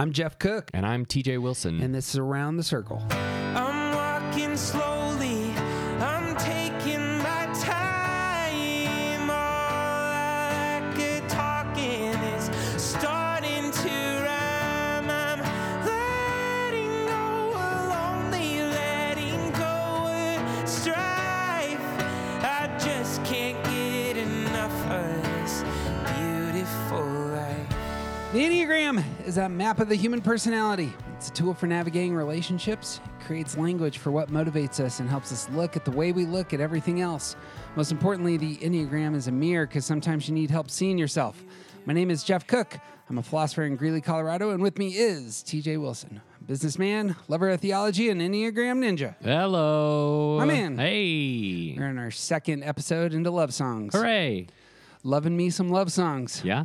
I'm Jeff Cook, And I'm TJ Wilson. and this is Around the Circle. I'm walking slowly. I'm taking my time. All I could talking is starting to rhyme. I'm letting go lonely, letting go of strife. I just can't get enough of this beautiful life. The Enneagram is a map of the human personality. It's a tool for navigating relationships. It creates language for what motivates us and helps us look at the way we look at everything else. Most importantly, the Enneagram is a mirror because sometimes you need help seeing yourself. My name is Jeff Cook. I'm a philosopher in Greeley, Colorado, and with me is TJ Wilson, businessman, lover of theology, and Enneagram ninja. Hello. My man. Hey. We're in our second episode into love songs. Hooray. Loving me some love songs. Yeah?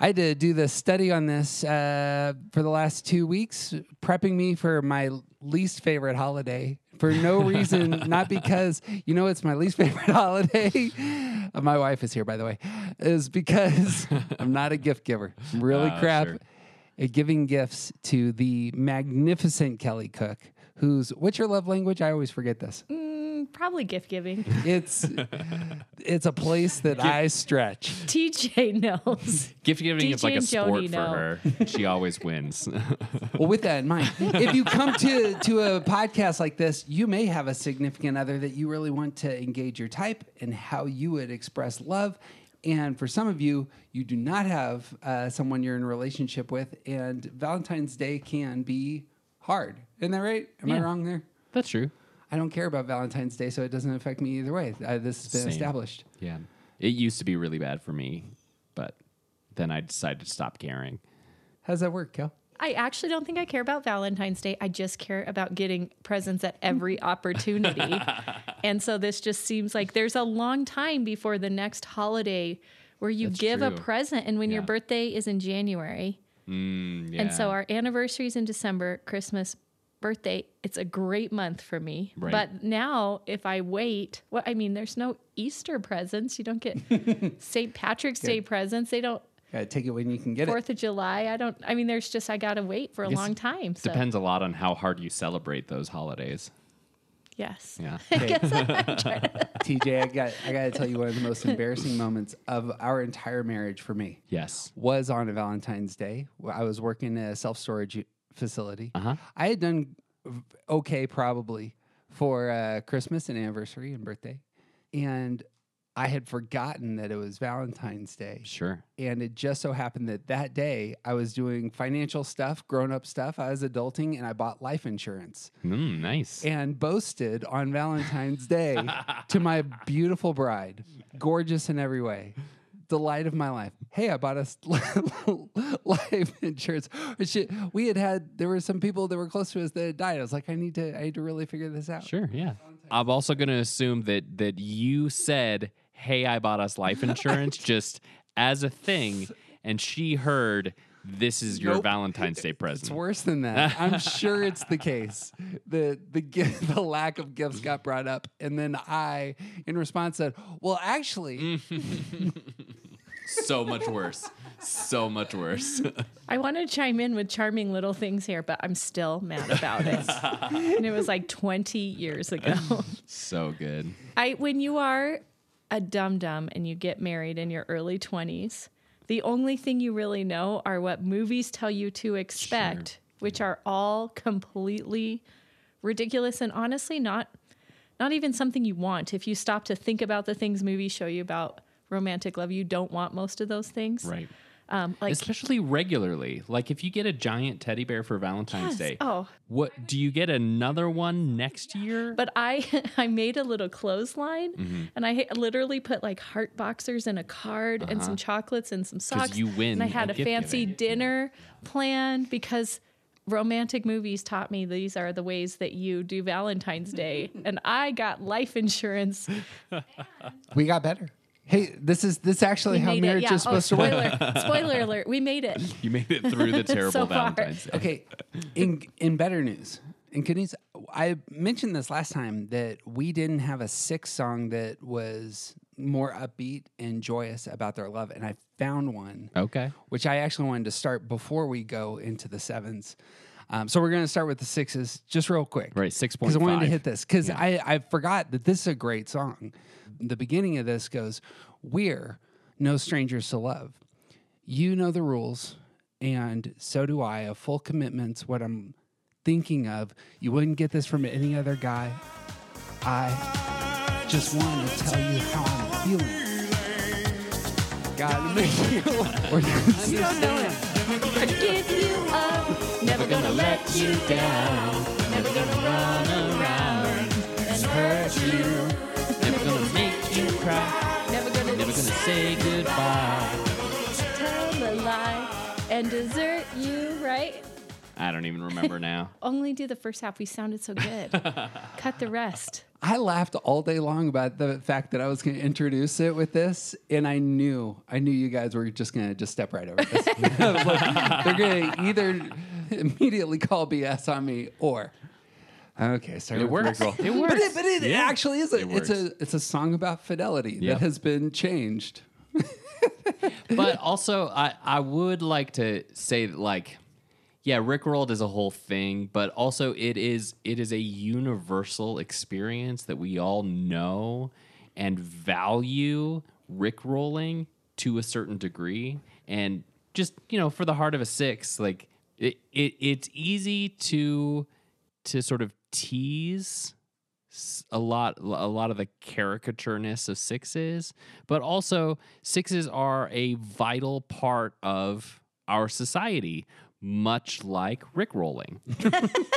I had to do the study on this uh, for the last two weeks, prepping me for my least favorite holiday for no reason, not because, you know, it's my least favorite holiday. Uh, my wife is here, by the way, is because I'm not a gift giver. I'm really Oh, crap sure. at giving gifts to the magnificent Kelly Cook, who's, what's your love language? I always forget this. Mm, probably gift giving. It's, it's a place that I stretch. TJ knows. Gift giving is DJ like a and sport Joni for know. her. She always wins. Well, with that in mind, if you come to to a podcast like this, you may have a significant other that you really want to engage your type and how you would express love. And for some of you, you do not have uh, someone you're in a relationship with, and Valentine's Day can be hard. Isn't that right? Am I Yeah. wrong there? That's true. I don't care about Valentine's Day, so it doesn't affect me either way. Uh, this has been Same. established. Yeah. It used to be really bad for me, but then I decided to stop caring. How does that work, Kel? I actually don't think I care about Valentine's Day. I just care about getting presents at every opportunity. and so this just seems like there's a long time before the next holiday where you That's give a present. And when your birthday is in January, Mm, yeah. and so our anniversary is in December, Christmas, birthday, it's a great month for me. Right. But now if I wait, well, I mean, there's no Easter presents. You don't get St. Patrick's Day presents. They don't Gotta take it when you can get it. Fourth of July. I don't. I mean, there's just I gotta wait for a long time. So Depends a lot on how hard you celebrate those holidays. yes. Yeah. Okay. TJ, I got I got to tell you one of the most embarrassing moments of our entire marriage for me yes. was on a Valentine's Day. I was working at a self storage facility. Uh-huh. I had done okay probably for uh, Christmas and anniversary and birthday, and I had forgotten that it was Valentine's Day. Sure. And it just so happened that that day I was doing financial stuff, grown up stuff. I was adulting and I bought life insurance Mm, nice. and boasted on Valentine's Day to my beautiful bride, gorgeous in every way, delight of my life. Hey, I bought us life insurance. We had had there were some people that were close to us that had died. I was like, I need to, I need to really figure this out. Sure, yeah. I'm also going to assume that that you said, "Hey, I bought us life insurance," just as a thing, and she heard, "This is your Nope. Valentine's Day present. It's worse than that. I'm sure it's the case. The the gift, the lack of gifts got brought up, and then I, in response, said, "Well, actually, so much worse. So much worse. I want to chime in with charming little things here, but I'm still mad about it. and it was like 20 years ago. so good. I when you are a dum dum and you get married in your early 20s, the only thing you really know are what movies tell you to expect, which are all completely ridiculous and honestly not not even something you want. If you stop to think about the things movies show you about romantic love, you don't want most of those things. Right. Um, like Especially regularly. Like if you get a giant teddy bear for Valentine's Yes. Day, Oh, what do you get another one next year? But I I made a little clothesline Mm-hmm. and I literally put like heart boxers and a card and some chocolates and some socks. Uh-huh. you win And I had at a fancy giving. dinner planned because romantic movies taught me these are the ways that you do Valentine's Day. and I got life insurance. we got better." Hey, this is this actually We how made marriage. Yeah. is Oh, supposed to work. spoiler, spoiler alert. We made it. you made it through the terrible So far. Valentine's Day. Okay, in in better news, in good news, I mentioned this last time that we didn't have a six song that was more upbeat and joyous about their love. And I found one, Okay. which I actually wanted to start before we go into the sevens. Um, so we're going to start with the sixes just real quick. Right, 6.5. Because I wanted to hit this because I, I forgot that this is a great song. The beginning of this goes, We're no strangers to love. You know the rules, and so do I. A full commitment's what I'm thinking of. You wouldn't get this from any other guy. I just want to tell you how I'm feeling. Gotta make you You don't know it. Give you up. Never gonna let you down. Never gonna run around and hurt you. Cry. Never gonna, Never gonna say goodbye. tell a lie and desert you, right? I don't even remember now. Only do the first half. We sounded so good. Cut the rest. I laughed all day long about the fact that I was going to introduce it with this, and I knew, I knew you guys were just going to just step right over this. Like, they're going to either immediately call BS on me or. Okay, sorry. It works. It But works. it, but it Yeah. actually is a It it's a it's a song about fidelity Yep. that has been changed. but also I, I would like to say that like yeah rickrolled is a whole thing but also it is it is a universal experience that we all know and value rickrolling to a certain degree and just you know for the heart of a six like it, it it's easy to to sort of tease a lot a lot of the caricatureness of sixes but also sixes are a vital part of our society much like rickrolling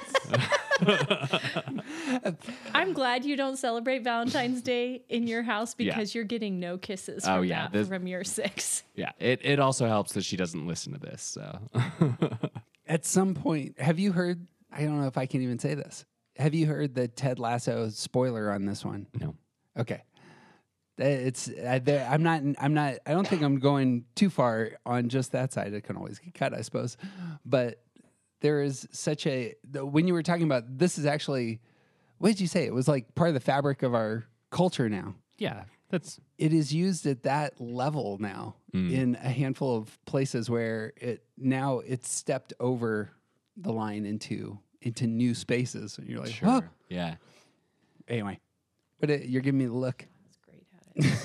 I'm glad you don't celebrate Valentine's Day in your house Yeah. because you're getting no kisses Oh, from yeah, that this- from your six. yeah it, it also helps that she doesn't listen to this so At some point, have you heard? I don't know if I can even say this. Have you heard the Ted Lasso spoiler on this one? no Okay. It's I, I'm not I'm not I don't think I'm going too far on just that side. It can always get cut, I suppose. But there is such a when you were talking about this is actually what did you say? It was like part of the fabric of our culture now. yeah that's It is used at that level now mm. in a handful of places where it now it's stepped over the line into into new spaces. And you're like, sure "Huh?" yeah Anyway, but it, you're giving me the look. That's great at it.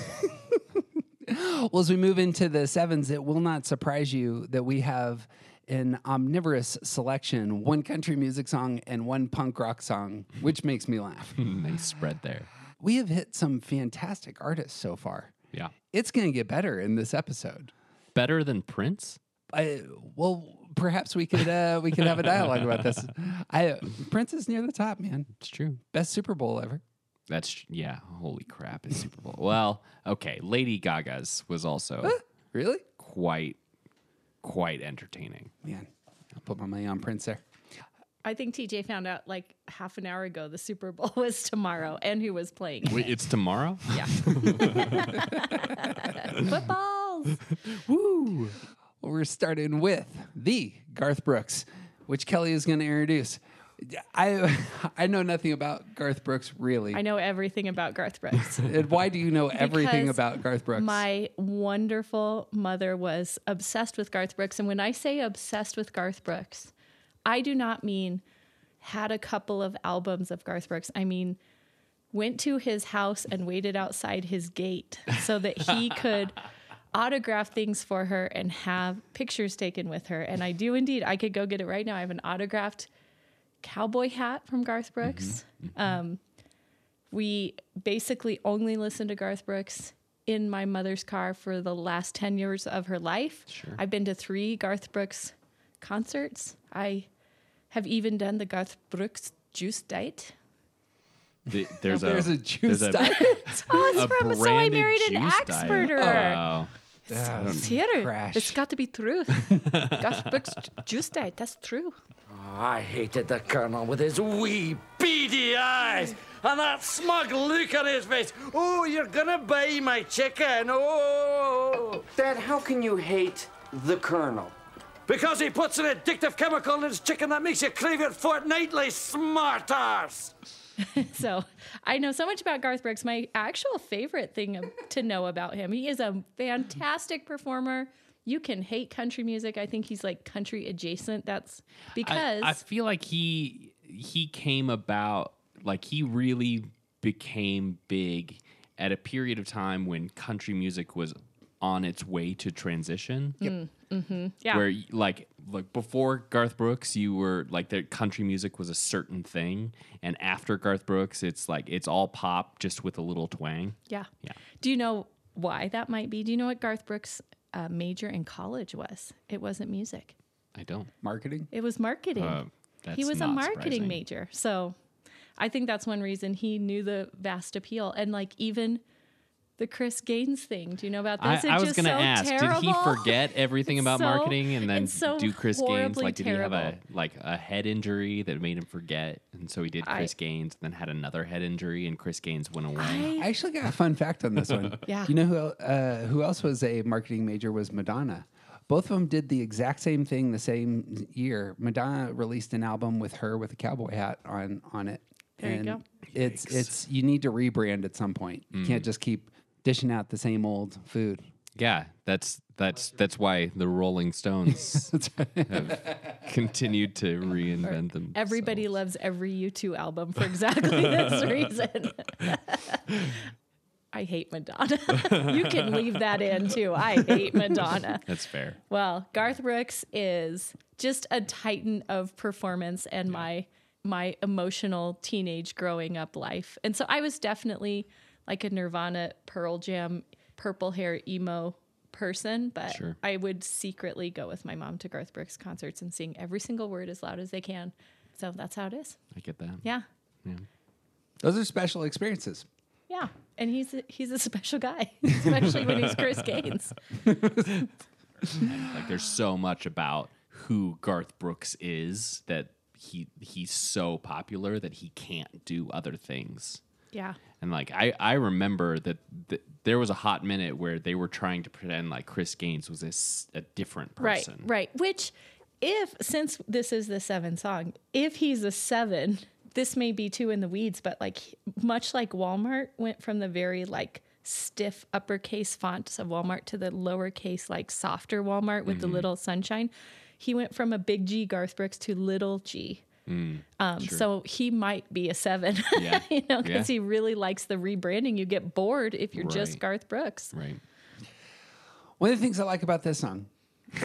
Well, as we move into the sevens, it will not surprise you that we have an omnivorous selection one country music song and one punk rock song, which makes me laugh. nice spread there we have hit some fantastic artists so far. yeah It's going to get better in this episode. better than prince I, well, perhaps we could uh, we could have a dialogue about this. I Prince is near the top, man. it's true Best Super Bowl ever. that's yeah holy crap it's super bowl well okay lady gaga's was also Really? quite quite entertaining Man, I'll put my money on Prince there. I think TJ found out like half an hour ago the Super Bowl was tomorrow and who was playing. Wait, it's tomorrow Yeah. Footballs. Woo! We're starting with the Garth Brooks, which Kelly is going to introduce. I I know nothing about Garth Brooks really. I know everything about Garth Brooks. And why do you know everything Because about Garth Brooks? My wonderful mother was obsessed with Garth Brooks. And when I say obsessed with Garth Brooks, I do not mean had a couple of albums of Garth Brooks. I mean, went to his house and waited outside his gate so that he could autograph things for her and have pictures taken with her. And I do indeed. I could go get it right now. I have an autographed cowboy hat from Garth Brooks. Um, we basically only listened to Garth Brooks in my mother's car for the last 10 years of her life. Sure. I've been to three Garth Brooks concerts. I have even done the Garth Brooks juice diet. The- there's, There's a juice there's diet. Oh, it's a from So I Married an juice Axe Murderer. diet. Oh. It's here. Crash. It's got to be true. Garth Brooks juice diet. That's true. Ah, I hated the Colonel with his wee beady eyes and that smug look on his face. Oh, you're gonna buy my chicken. Oh. Dad, how can you hate the Colonel? Because he puts an addictive chemical in his chicken that makes you crave it fortnightly, smart arse. so I know so much about Garth Brooks. My actual favorite thing to know about him, he is a fantastic performer. You can hate country music. I think he's like country adjacent. That's because I, I feel like he he came about like he really became big at a period of time when country music was on its way to transition. Mm. Yeah, Where like like before Garth Brooks, you were like the country music was a certain thing, and after Garth Brooks, it's like it's all pop just with a little twang. yeah, Yeah. Do you know why that might be? Do you know what Garth Brooks' uh, major in college was? It wasn't music. I don't. Marketing. It was marketing. Uh, he that's was a marketing surprising. major. So I think that's one reason he knew the vast appeal. And like even the Chris Gaines thing. Do you know about this? I It's was just going to so ask, did he forget everything about so- marketing and then so do Chris Gaines? Like, did he have a like a head injury that made him forget, and so he did I- Chris Gaines, and then had another head injury, and Chris Gaines went away? I actually got a fun fact on this one. Yeah. You know who uh, who else was a marketing major was Madonna. Both of them did the exact same thing the same year. Madonna released an album with her with a cowboy hat on on it. There you and go. It's it's you need to rebrand at some point. You Mm. can't just keep dishing out the same old food. yeah, that's that's that's why the Rolling Stones have continued to reinvent them. Everybody loves every U2 album for exactly this reason. I hate Madonna. you can leave that in too. I hate Madonna. That's fair. Well, Garth Brooks is just a titan of performance and my my emotional teenage growing up life. And so I was definitely like a Nirvana, Pearl Jam, purple hair emo person, but Sure. I would secretly go with my mom to Garth Brooks concerts and sing every single word as loud as they can. So that's how it is. I get that. Yeah. Those are special experiences. Yeah. And he's a, he's a special guy, especially when he's Chris Gaines. Like there's so much about who Garth Brooks is that he he's so popular that he can't do other things. Yeah. And like I, I remember that th- there was a hot minute where they were trying to pretend like Chris Gaines was a different person. Right, right. Which, if since this is the seven song, if he's a seven, this may be too in the weeds, but like much like Walmart went from the very like stiff uppercase fonts of Walmart to the lowercase like softer Walmart with the Mm-hmm. little sunshine. He went from a big G Garth Brooks to little G. Um, So he might be a seven, Mm, Yeah. you know, because Yeah. he really likes the rebranding. You get bored if you're just Garth Brooks. Right. One of the things I like about this song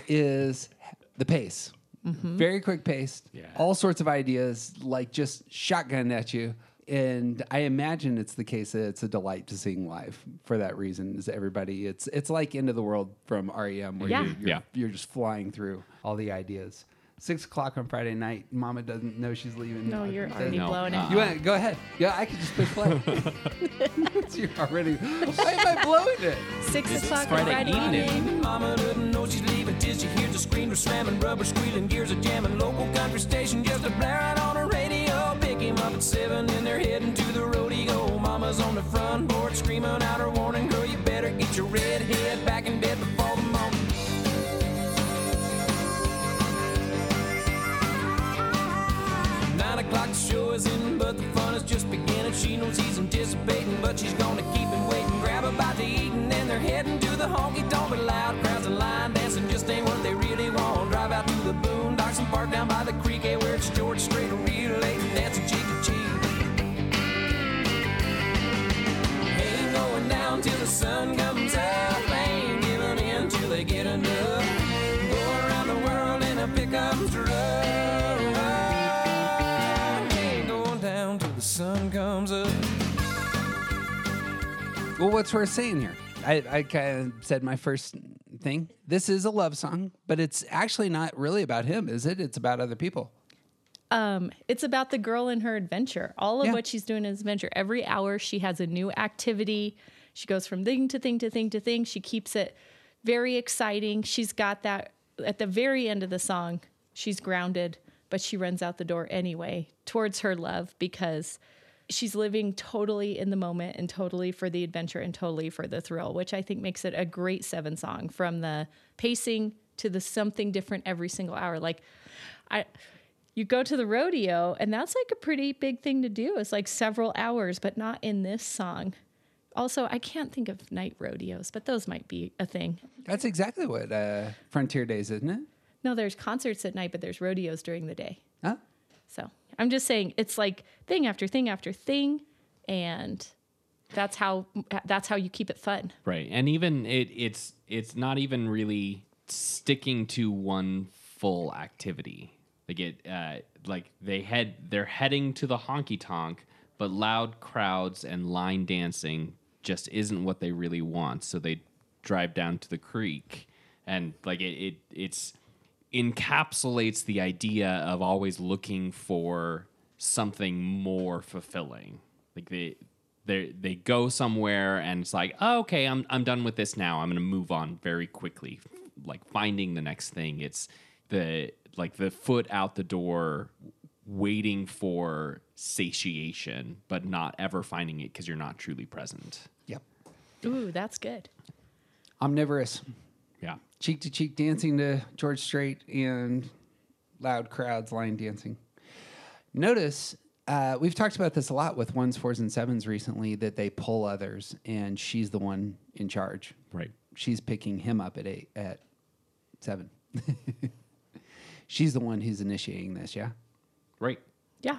is the pace. Very quick pace. Yeah. All sorts of ideas, like just shotgun at you. And I imagine it's the case that it's a delight to sing live for that reason. Is everybody? It's it's like End of the World from REM, where Yeah. you're, you're, Yeah. you're just flying through all the ideas. Six o'clock on Friday night. Mama doesn't know she's leaving. No, you're already No, blowing it. You want go ahead? Yeah, I can just push play. you're already. Why am I blowing it? Six o'clock on Friday Friday evening. evening. Mama doesn't know she's leaving till she hears the screen slamming, rubber squealing, gears are jamming. Local country station just a blaring on the radio. Pick him up at seven and they're heading to the rodeo. Mama's on the front porch screaming out her warning, She knows he's anticipating, but she's gonna Well, what's worth saying here? I, I kind of said my first thing. This is a love song, but it's actually not really about him, is it? It's about other people. Um, it's about the girl and her adventure. All of Yeah. what she's doing is adventure. Every hour she has a new activity. She goes from thing to thing to thing to thing. She keeps it very exciting. She's got that at the very end of the song. She's grounded, but she runs out the door anyway towards her love because she's living totally in the moment and totally for the adventure and totally for the thrill, which I think makes it a great seven song from the pacing to the something different every single hour. Like I you go to the rodeo, and that's like a pretty big thing to do. It's like several hours, but not in this song. Also, I can't think of night rodeos, but those might be a thing. That's exactly what uh, Frontier Days, isn't it? No, there's concerts at night, but there's rodeos during the day. Huh? So I'm just saying it's like thing after thing after thing, and that's how that's how you keep it fun. Right. And even it it's it's not even really sticking to one full activity. Like it uh like they head they're heading to the honky tonk, but loud crowds and line dancing just isn't what they really want. So they drive down to the creek and like it, it it's encapsulates the idea of always looking for something more fulfilling. Like they they they go somewhere and it's like, oh, okay, I'm I'm done with this now. I'm gonna move on very quickly, like finding the next thing. It's the like the foot out the door, waiting for satiation, but not ever finding it because you're not truly present. Yep. Ooh, that's good. Omnivorous. Yeah. Cheek to cheek dancing to George Strait and loud crowds line dancing. Notice uh, we've talked about this a lot with ones, fours, and sevens recently that they pull others, and she's the one in charge. Right. She's picking him up at eight at seven. she's the one who's initiating this. Yeah. Right. Yeah,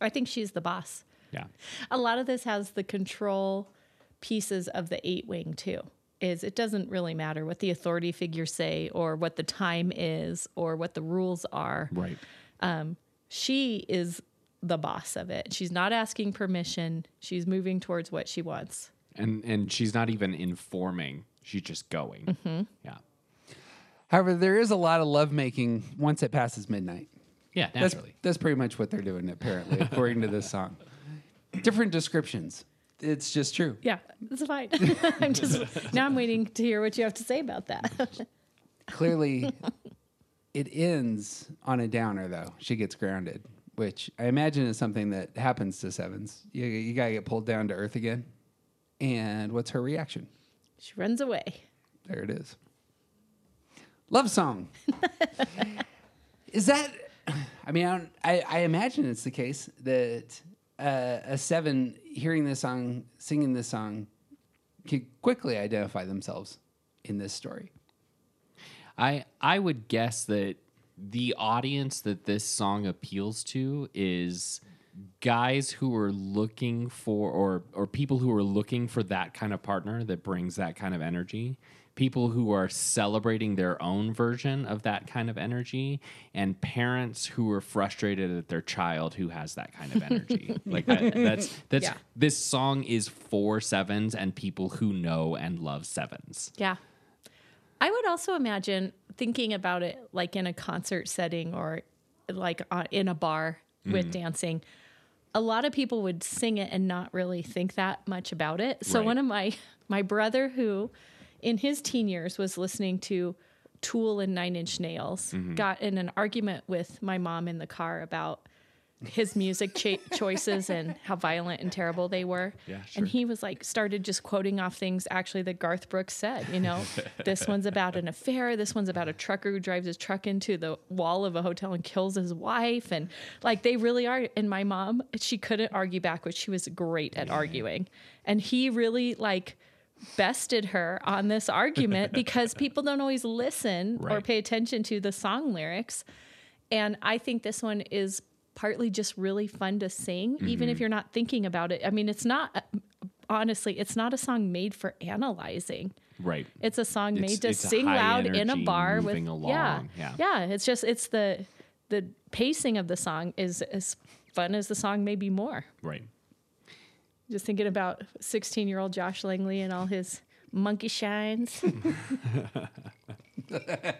I think she's the boss. Yeah. A lot of this has the control pieces of the eight wing too. Is it doesn't really matter what the authority figures say or what the time is or what the rules are. Right. Um, she is the boss of it. She's not asking permission. She's moving towards what she wants. And and she's not even informing. She's just going. Mm-hmm. Yeah. However, there is a lot of lovemaking once it passes midnight. Yeah, That's, naturally. that's pretty much what they're doing, apparently, according to this song. Different descriptions. It's just true. Yeah, it's fine. I'm just now I'm waiting to hear what you have to say about that. Clearly, it ends on a downer, though. She gets grounded, which I imagine is something that happens to sevens. You, you got to get pulled down to earth again. And what's her reaction? she runs away. There it is. Love song. is that? I mean, I, don't, I, I imagine it's the case that uh, a seven hearing this song, singing this song, could quickly identify themselves in this story. I I would guess that the audience that this song appeals to is guys who are looking for or or people who are looking for that kind of partner that brings that kind of energy people who are celebrating their own version of that kind of energy and parents who are frustrated at their child who has that kind of energy like that, that's that's Yeah. this song is for sevens and people who know and love sevens Yeah. I would also imagine thinking about it like in a concert setting or like uh, in a bar with dancing. A lot of people would sing it and not really think that much about it. So Right. one of my my brother who in his teen years was listening to Tool and Nine Inch Nails mm-hmm. got in an argument with my mom in the car about his music cha- choices and how violent and terrible they were. Yeah, sure. And he was like started just quoting off things actually that Garth Brooks said, you know, this one's about an affair, this one's about a trucker who drives his truck into the wall of a hotel and kills his wife and like they really are and my mom, she couldn't argue back, which she was great at arguing. And he really like bested her on this argument because people don't always listen or pay attention to the song lyrics. And I think this one is partly just really fun to sing, even if mm-hmm. you're not thinking about it. I mean, it's not, honestly, it's not a song made for analyzing. right It's a song It's- made to it's sing loud in a bar with yeah, yeah. yeah. It's just it's the the pacing of the song is as fun as the song, maybe more. right Just thinking about 16 year old Josh Langley and all his monkey shines. I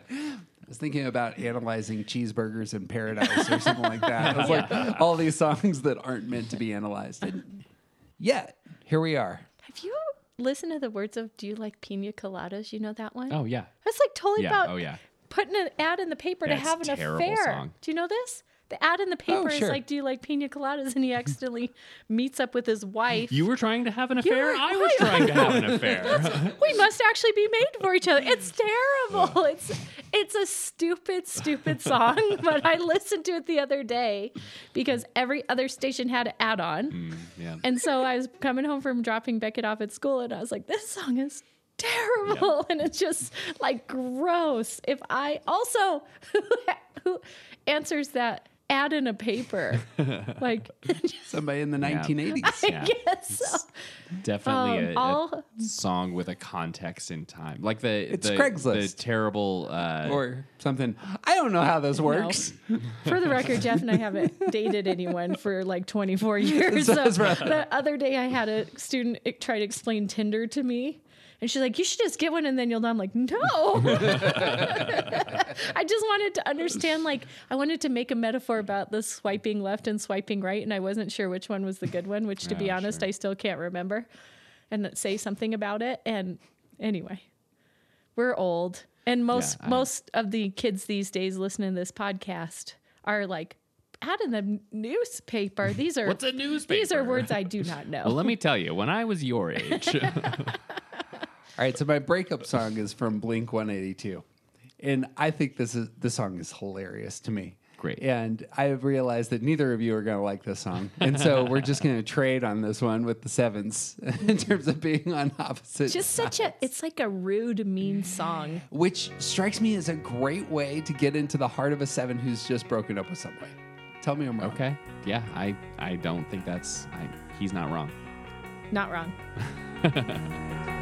was thinking about analyzing cheeseburgers in paradise or something like that. It's like all these songs that aren't meant to be analyzed. And yet, here we are. Have you listened to the words of Do You Like Pina Coladas? You know that one? oh yeah That's like totally yeah about oh yeah putting an ad in the paper Yeah, to it's have an terrible affair. song. Do you know this? The ad in the oh, paper is sure. like, "Do you like pina coladas?" And he accidentally meets up with his wife. You were trying to have an affair. were- I was trying to have an affair. we must actually be made for each other. It's terrible. It's it's a stupid, stupid song, but I listened to it the other day because every other station had an ad on. Mm, yeah. And so I was coming home from dropping Beckett off at school and I was like, this song is terrible. And it's just like gross. If I also, who answers that ad in a paper? Like, Somebody in the 1980s. I Yeah. guess so. Definitely Um, a, all- a song with a context in time, like the It's the, Craigslist. the terrible. Uh, Or something. I don't know how this works. For the record, Jeff and I haven't dated anyone for like 24 years. So That's right. the other day, I had a student e- try to explain Tinder to me. And she's like, you should just get one and then you'll know. I'm like, no. I just wanted to understand, like, I wanted to make a metaphor about the swiping left and swiping right. And I wasn't sure which one was the good one, which, to be honest, sure. I still can't remember and say something about it. And anyway, we're old. And most I- most of the kids these days listening to this podcast are like out in the newspaper. These are What's a newspaper? These are words I do not know. Well, let me tell you, when I was your age, All right, so my breakup song is from Blink 182. And I think this is this song is hilarious to me. Great. And I've realized that neither of you are going to like this song. And so we're just going to trade on this one with the sevens in terms of being on opposite Just such a it's like a rude, mean song. which strikes me as a great way to get into the heart of a seven who's just broken up with somebody. Tell me I'm wrong. okay, yeah, I I don't think that's I, he's not wrong. Not wrong.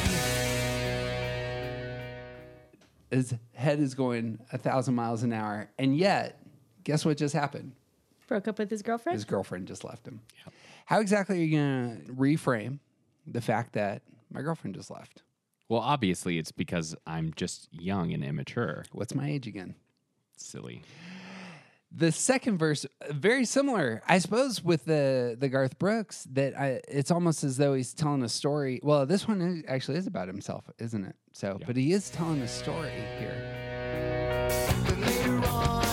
His head is going a thousand miles an hour. And yet, guess what just happened? Broke up with his girlfriend? His girlfriend just left him. How exactly are you going to reframe the fact that my girlfriend just left? Well, obviously, it's because I'm just young and immature. What's my age again? Silly. The second verse, uh, very similar, I suppose, with the the Garth Brooks. That I, it's almost as though he's telling a story. Well, this one is, actually is about himself, isn't it? So, but he is telling a story here. Then later on,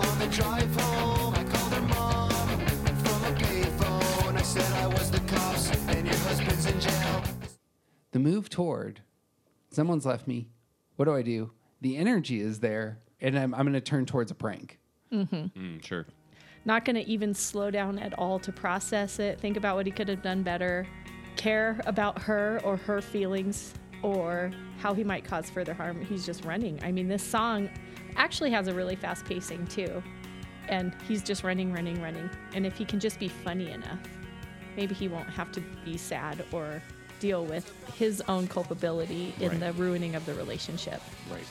on the drive home, I called her mom from a payphone. I said I was the cops and your husband's in jail. The move toward someone's left me. What do I do? The energy is there, and I'm, I'm going to turn towards a prank. Mm, sure. Not going to even slow down at all to process it, think about what he could have done better, care about her or her feelings or how he might cause further harm. He's just running. I mean, this song actually has a really fast pacing too. And he's just running, running, running. And if he can just be funny enough, maybe he won't have to be sad or deal with his own culpability in Right. the ruining of the relationship. Right.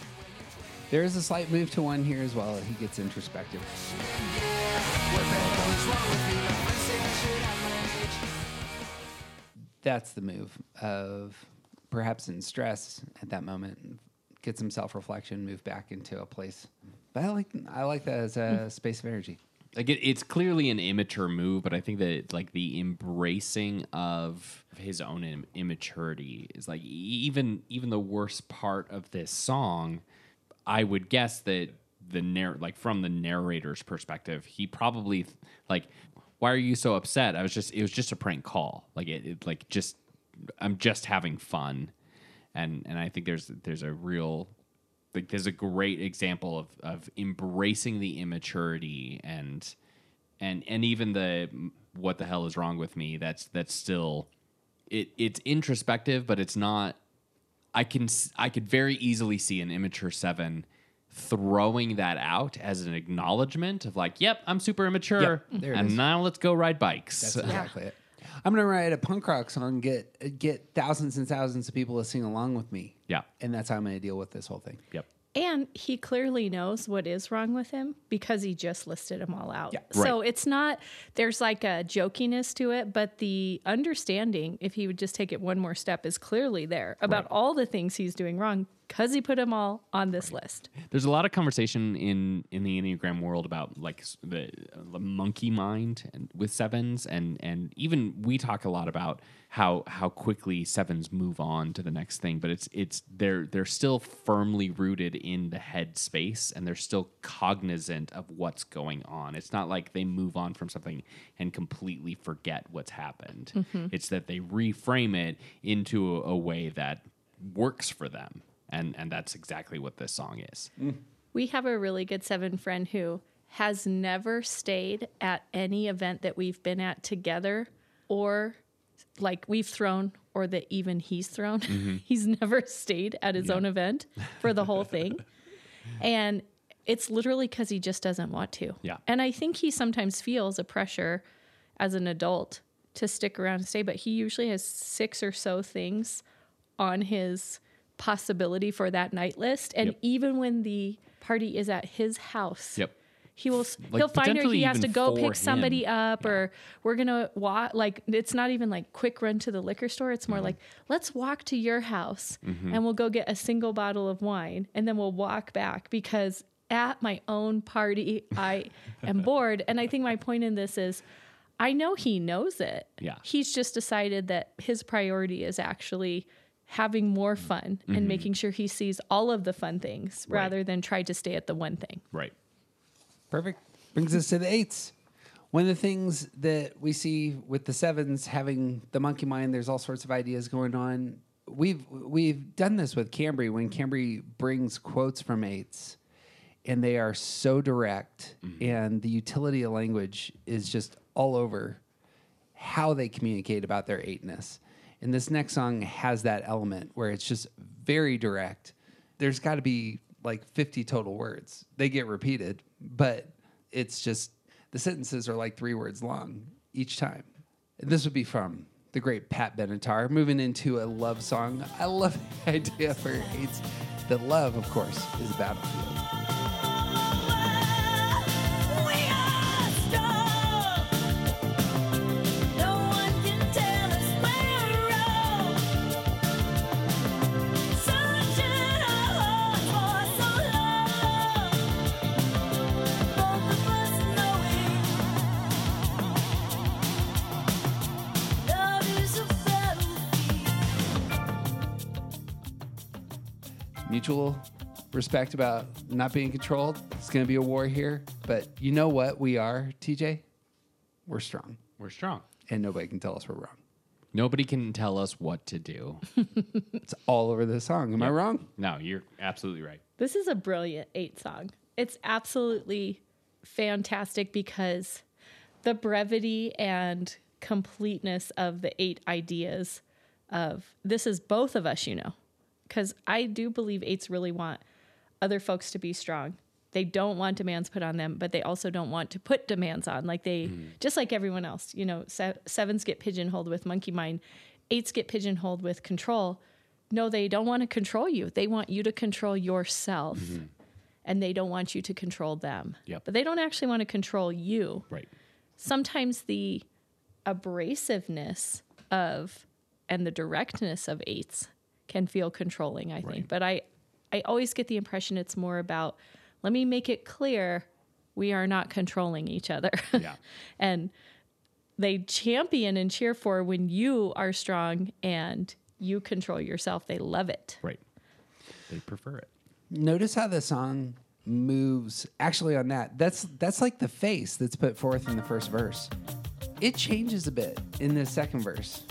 There is a slight move to one here as well. He gets introspective. That's the move of perhaps in stress at that moment, get some self reflection, move back into a place. But I like I like that as a hmm. space of energy. Like it, it's clearly an immature move, but I think that like the embracing of his own Im- immaturity is like even even the worst part of this song. I would guess that the narr like from the narrator's perspective, he probably like, why are you so upset? I was just it was just a prank call. Like it, it like just I'm just having fun, and and I think there's there's a real like there's a great example of of embracing the immaturity and and and even the what the hell is wrong with me that's that's still it it's introspective but it's not i can s- i could very easily see an immature 7 throwing that out as an acknowledgement of like yep i'm super immature Yep, there and is. now let's go ride bikes That's exactly it. I'm gonna write a punk rock song, get get thousands and thousands of people to sing along with me. yeah And that's how I'm gonna deal with this whole thing. yep And he clearly knows what is wrong with him because he just listed them all out. Yeah. right. So it's not, there's like a jokiness to it, but the understanding, if he would just take it one more step, is clearly there about all the things he's doing wrong because he put them all on this list. There's a lot of conversation in in the Enneagram world about like the, the monkey mind and with sevens, and and even we talk a lot about how how quickly sevens move on to the next thing. But it's it's they're they're still firmly rooted in the head space, and they're still cognizant of what's going on. It's not like they move on from something and completely forget what's happened. Mm-hmm. It's that they reframe it into a, a way that works for them. And, and that's exactly what this song is. Mm. We have a really good seven friend who has never stayed at any event that we've been at together or like we've thrown or that even he's thrown. Mm-hmm. he's never stayed at his own event for the whole thing. And it's literally because he just doesn't want to. Yeah. And I think he sometimes feels a pressure as an adult to stick around and stay, but he usually has six or so things on his possibility for that night list. And Yep. even when the party is at his house, Yep. He will Like, he'll find her he has to go pick somebody him. up or we're gonna walk like it's not even like quick run to the liquor store it's Mm-hmm. more like let's walk to your house and we'll go get a single bottle of wine and then we'll walk back because at my own party i am bored and i think my point in this is i know he knows it Yeah. he's just decided that his priority is actually having more fun and making sure he sees all of the fun things Mm-hmm. Right. rather than try to stay at the one thing Right. Perfect. Brings us to the eights. One of the things that we see with the sevens having the monkey mind, there's all sorts of ideas going on. We've we've done this with Cambry when Cambry brings quotes from eights, and they are so direct, mm-hmm. and the utility of language is just all over how they communicate about their eightness. And this next song has that element where it's just very direct. There's got to be like 50 total words. They get repeated, but it's just the sentences are like three words long each time. This would be from the great Pat Benatar, moving into a love song. I love the idea for eights. The love, of course, is a battlefield. Mutual respect about not being controlled. It's going to be a war here, but you know what we are, TJ? We're strong, We're strong. and nobody can tell us we're wrong. Nobody can tell us what to do. It's all over the song. Am I wrong? no, you're absolutely right. This is a brilliant eight song. It's absolutely fantastic because the brevity and completeness of the eight ideas of this is both of us, you know. Because I do believe eights really want other folks to be strong. They don't want demands put on them, but they also don't want to put demands on. Like they, mm-hmm. just like everyone else, you know, se- sevens get pigeonholed with monkey mind, eights get pigeonholed with control. No, they don't want to control you. They want you to control yourself. Mm-hmm. And they don't want you to control them. Yep. But they don't actually want to control you Right. sometimes the abrasiveness of and the directness of eights can feel controlling i think Right. but i i always get the impression it's more about let me make it clear we are not controlling each other Yeah. and they champion and cheer for when you are strong and you control yourself they love it Right. They prefer it. Notice how the song moves. Actually, on that, that's that's like the face that's put forth in the first verse. It changes a bit in the second verse.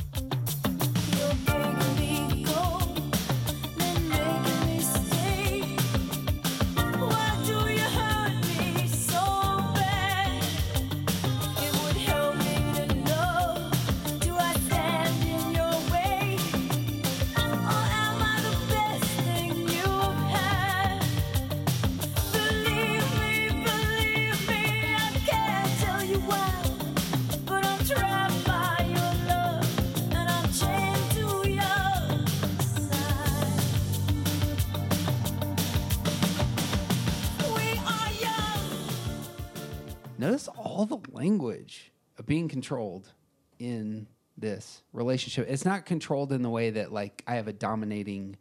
Language of being controlled in this relationship. It's not controlled in the way that like I have a dominating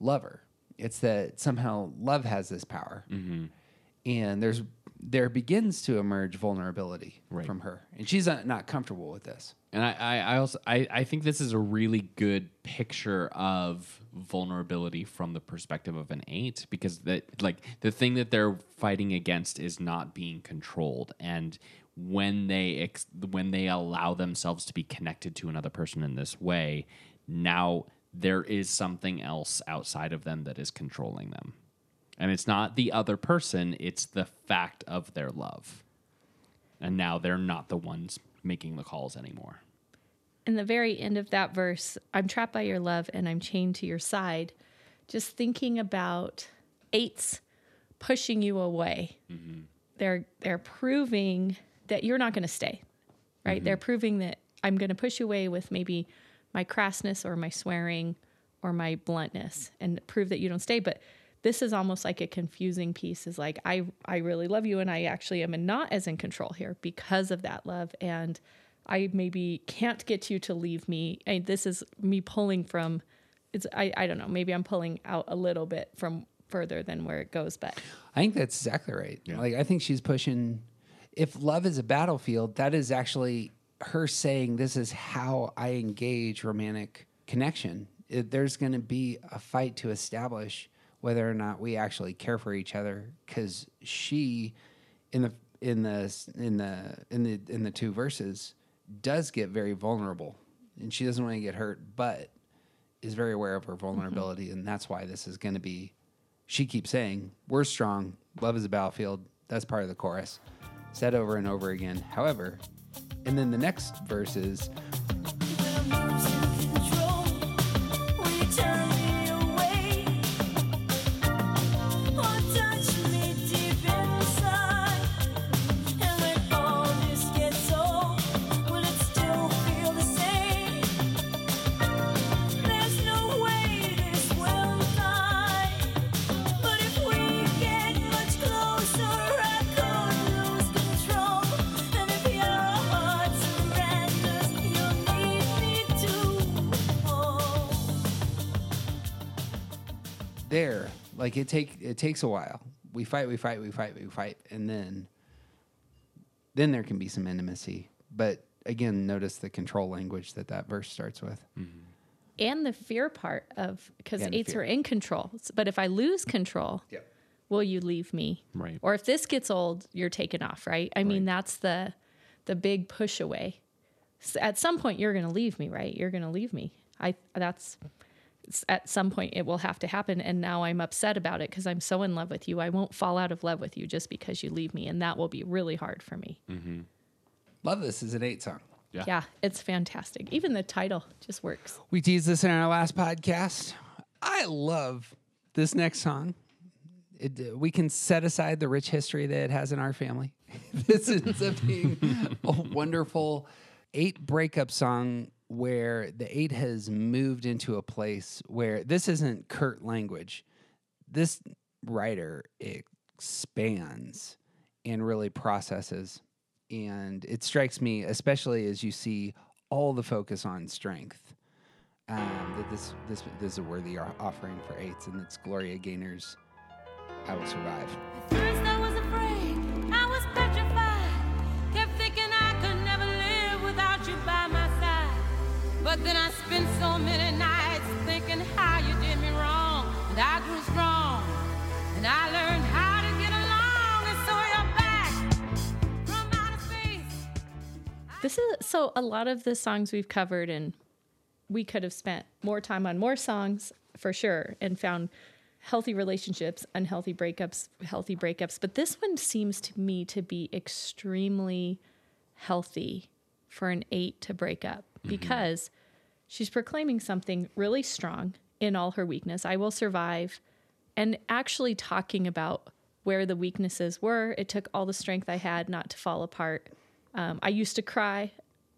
lover. It's that somehow love has this power, mm-hmm. and there's there begins to emerge vulnerability Right. from her, and she's not, not comfortable with this. And I, I, I also I, I think this is a really good picture of vulnerability from the perspective of an eight because that like the thing that they're fighting against is not being controlled and when they ex- when they allow themselves to be connected to another person in this way now there is something else outside of them that is controlling them and it's not the other person it's the fact of their love and now they're not the ones making the calls anymore in the very end of that verse, I'm trapped by your love and I'm chained to your side. Just thinking about eights pushing you away. Mm-hmm. They're they're proving that you're not going to stay. Right? Mm-hmm. They're proving that I'm going to push you away with maybe my crassness or my swearing or my bluntness and prove that you don't stay, but this is almost like a confusing piece is like I I really love you and I actually am not as in control here because of that love and I maybe can't get you to leave me. And this is me pulling from it's I, I don't know, maybe I'm pulling out a little bit from further than where it goes, but I think that's exactly right. Like I think she's pushing. If love is a battlefield, that is actually her saying, "This is how I engage romantic connection." It, there's going to be a fight to establish whether or not we actually care for each other, because she, in the in the in the in the in the two verses, does get very vulnerable, and she doesn't want to get hurt, but is very aware of her mm-hmm. vulnerability, and that's why this is going to be she keeps saying, We're strong. Love is a battlefield. That's part of the chorus. Said over and over again. However, and then the next verse is, Like it take it takes a while. We fight, we fight, we fight, we fight, and then then there can be some intimacy. But again, notice the control language that that verse starts with. Mm-hmm. and the fear part of because And eights fear. are in control. But if I lose control, will you leave me? Right. Or if this gets old, you're taken off, right? I mean, that's the the big push away. S- At some point, you're going to leave me, right? You're going to leave me. I that's s- at some point it will have to happen and now i'm upset about it because i'm so in love with you i won't fall out of love with you just because you leave me and that will be really hard for me Love this is an eight song. Yeah. yeah it's fantastic even the title just works We teased this in our last podcast. I love this next song. It, uh, we can set aside the rich history that it has in our family. this ends up being a wonderful eight breakup song where the eight has moved into a place where this isn't curt language. This writer expands and really processes. And it strikes me, especially as you see all the focus on strength um, that this this this is a worthy offering for eights, and it's Gloria Gaynor's "I Will Survive." But then I spent so many nights thinking how you did me wrong. And I grew strong. And I learned how to get along. And so you're back from outer space. This is so a lot of the songs we've covered, and we could have spent more time on more songs for sure and found healthy relationships, unhealthy breakups, healthy breakups. But this one seems to me to be extremely healthy for an eight to break up mm-hmm. because she's proclaiming something really strong in all her weakness. I will survive. And actually talking about where the weaknesses were. It took all the strength I had not to fall apart. Um, I used to cry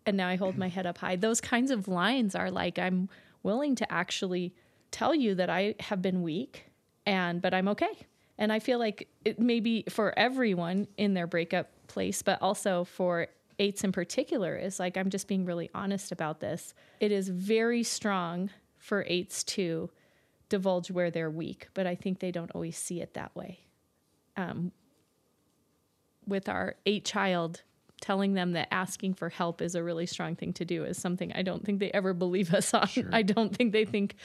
and now I hold my head up high. Those kinds of lines are like, I'm willing to actually tell you that I have been weak and, but I'm okay. And I feel like it may be for everyone in their breakup place, but also for eights in particular is like I'm just being really honest about this. It is very strong for eights to divulge where they're weak, but I think they don't always see it that way. Um, with our eight child, telling them that asking for help is a really strong thing to do is something I don't think they ever believe us on. I don't think they think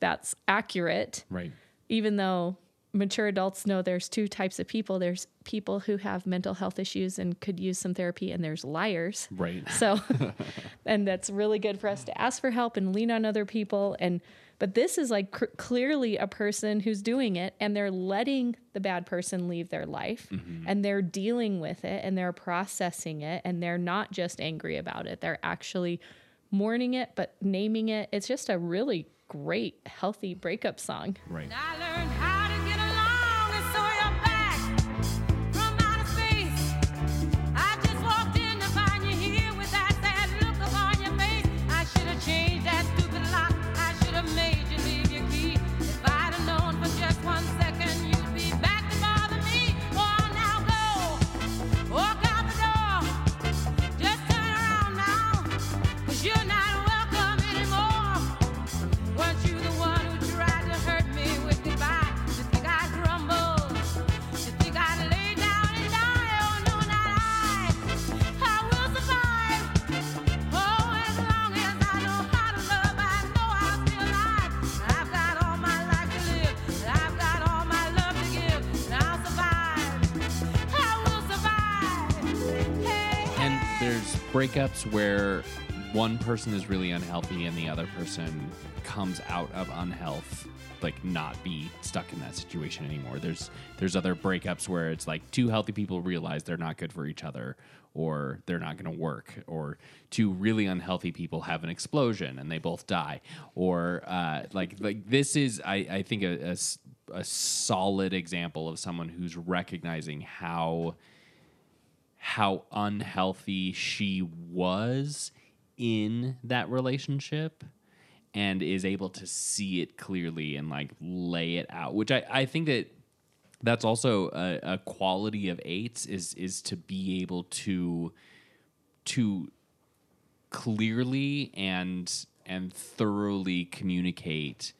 that's accurate Right. even though mature adults know there's two types of people. There's people who have mental health issues and could use some therapy and there's liars. Right. so and that's really good for us to ask for help and lean on other people. And but this is like cr- clearly a person who's doing it and they're letting the bad person leave their life mm-hmm. and they're dealing with it and they're processing it and they're not just angry about it. They're actually mourning it but naming it. It's just a really great healthy breakup song. Right. Breakups where one person is really unhealthy and the other person comes out of unhealth like not be stuck in that situation anymore. There's there's other breakups where it's like two healthy people realize they're not good for each other or they're not going to work or two really unhealthy people have an explosion and they both die or uh, like like this is I, I think a a solid example of someone who's recognizing how how unhealthy she was in that relationship and is able to see it clearly and like lay it out which i, I think that that's also a, a quality of eights is is to be able to to clearly and and thoroughly communicate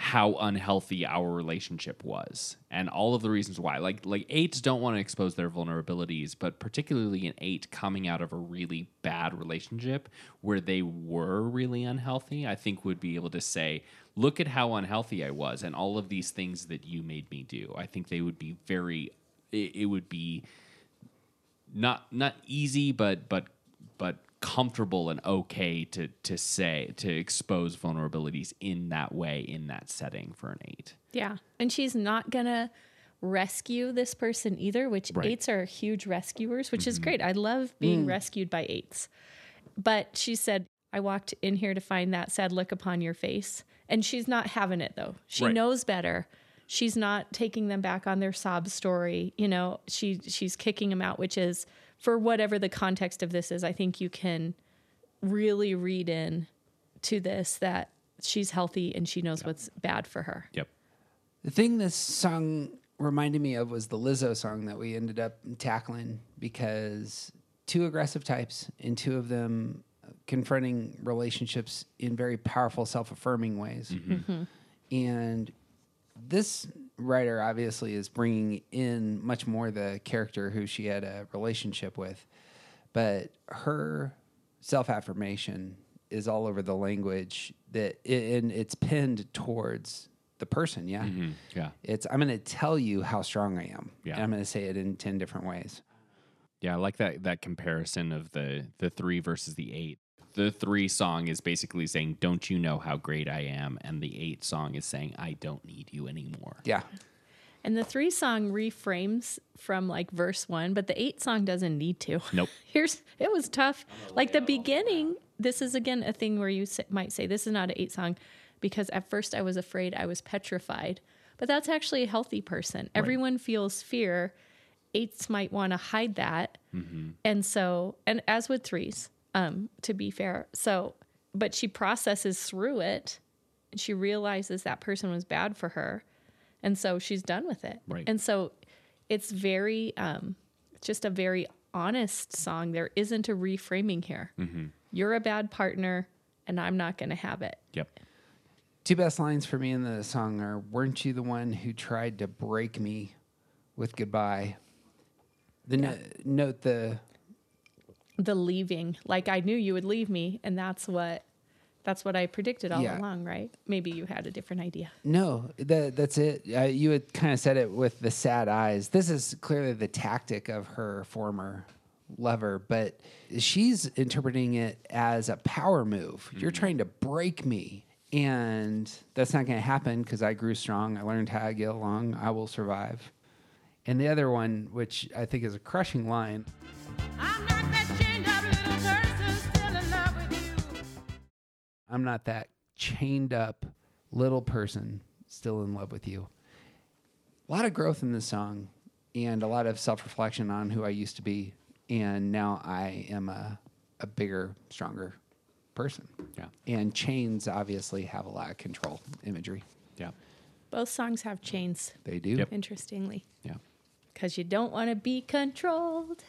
how unhealthy our relationship was and all of the reasons why. Like like eights don't want to expose their vulnerabilities but particularly an eight coming out of a really bad relationship where they were really unhealthy i think would be able to say look at how unhealthy i was and all of these things that you made me do. I think they would be very it, it would be not not easy but but but comfortable and okay to to say to expose vulnerabilities in that way in that setting for an eight Yeah. And she's not going to rescue this person either, which Right. eights are huge rescuers, which is mm-hmm. great. I love being mm. rescued by eights. But she said, I walked in here to find that sad look upon your face. And she's not having it though. She Right. knows better. She's not taking them back on their sob story. You know, she she's kicking them out, which is for whatever the context of this is, I think you can really read in to this that she's healthy and she knows what's bad for her. yep The thing this song reminded me of was the Lizzo song that we ended up tackling because two aggressive types and two of them confronting relationships in very powerful, self affirming ways. Mm-hmm. Mm-hmm. And this writer obviously is bringing in much more the character who she had a relationship with, but her self affirmation is all over the language that and it's pinned towards the person. Yeah, mm-hmm. yeah it's I'm going to tell you how strong I am. Yeah. and I'm going to say it in ten different ways. yeah i like that that comparison of the the three versus the eight the three song is basically saying don't you know how great i am and the eight song is saying i don't need you anymore Yeah, And the three song reframes from like verse one, but the eight song doesn't need to. Nope. Here's it was tough. Like the beginning, this is again a thing where you s- might say this is not an eight song because at first I was afraid, I was petrified. But that's actually a healthy person. Everyone feels fear. Eights might want to hide that. Mm-hmm. And so, and as with threes, um, to be fair. So, but she processes through it and she realizes that person was bad for her. And so she's done with it. Right. And so it's very, um, just a very honest song. There isn't a reframing here. You're a bad partner, and I'm not going to have it. Yep. Two best lines for me in the song are Weren't you the one who tried to break me with goodbye? The no- note the The leaving, like I knew you would leave me, and that's what that's what I predicted all Yeah. along, right? Maybe you had a different idea. No, that that's it. Uh, you had kind of said it with the sad eyes. This is clearly the tactic of her former lover, but she's interpreting it as a power move. You're trying to break me, and that's not going to happen because I grew strong. I learned how to get along. I will survive. And the other one, which I think is a crushing line, I'm not that chained up little person still in love with you. I'm not that chained up little person still in love with you. A lot of growth in this song and a lot of self reflection on who I used to be. And now I am a, a bigger, stronger person. Yeah. And chains obviously have a lot of control imagery. Yeah. Both songs have chains, They do. Yep. interestingly, Yeah. because you don't want to be controlled.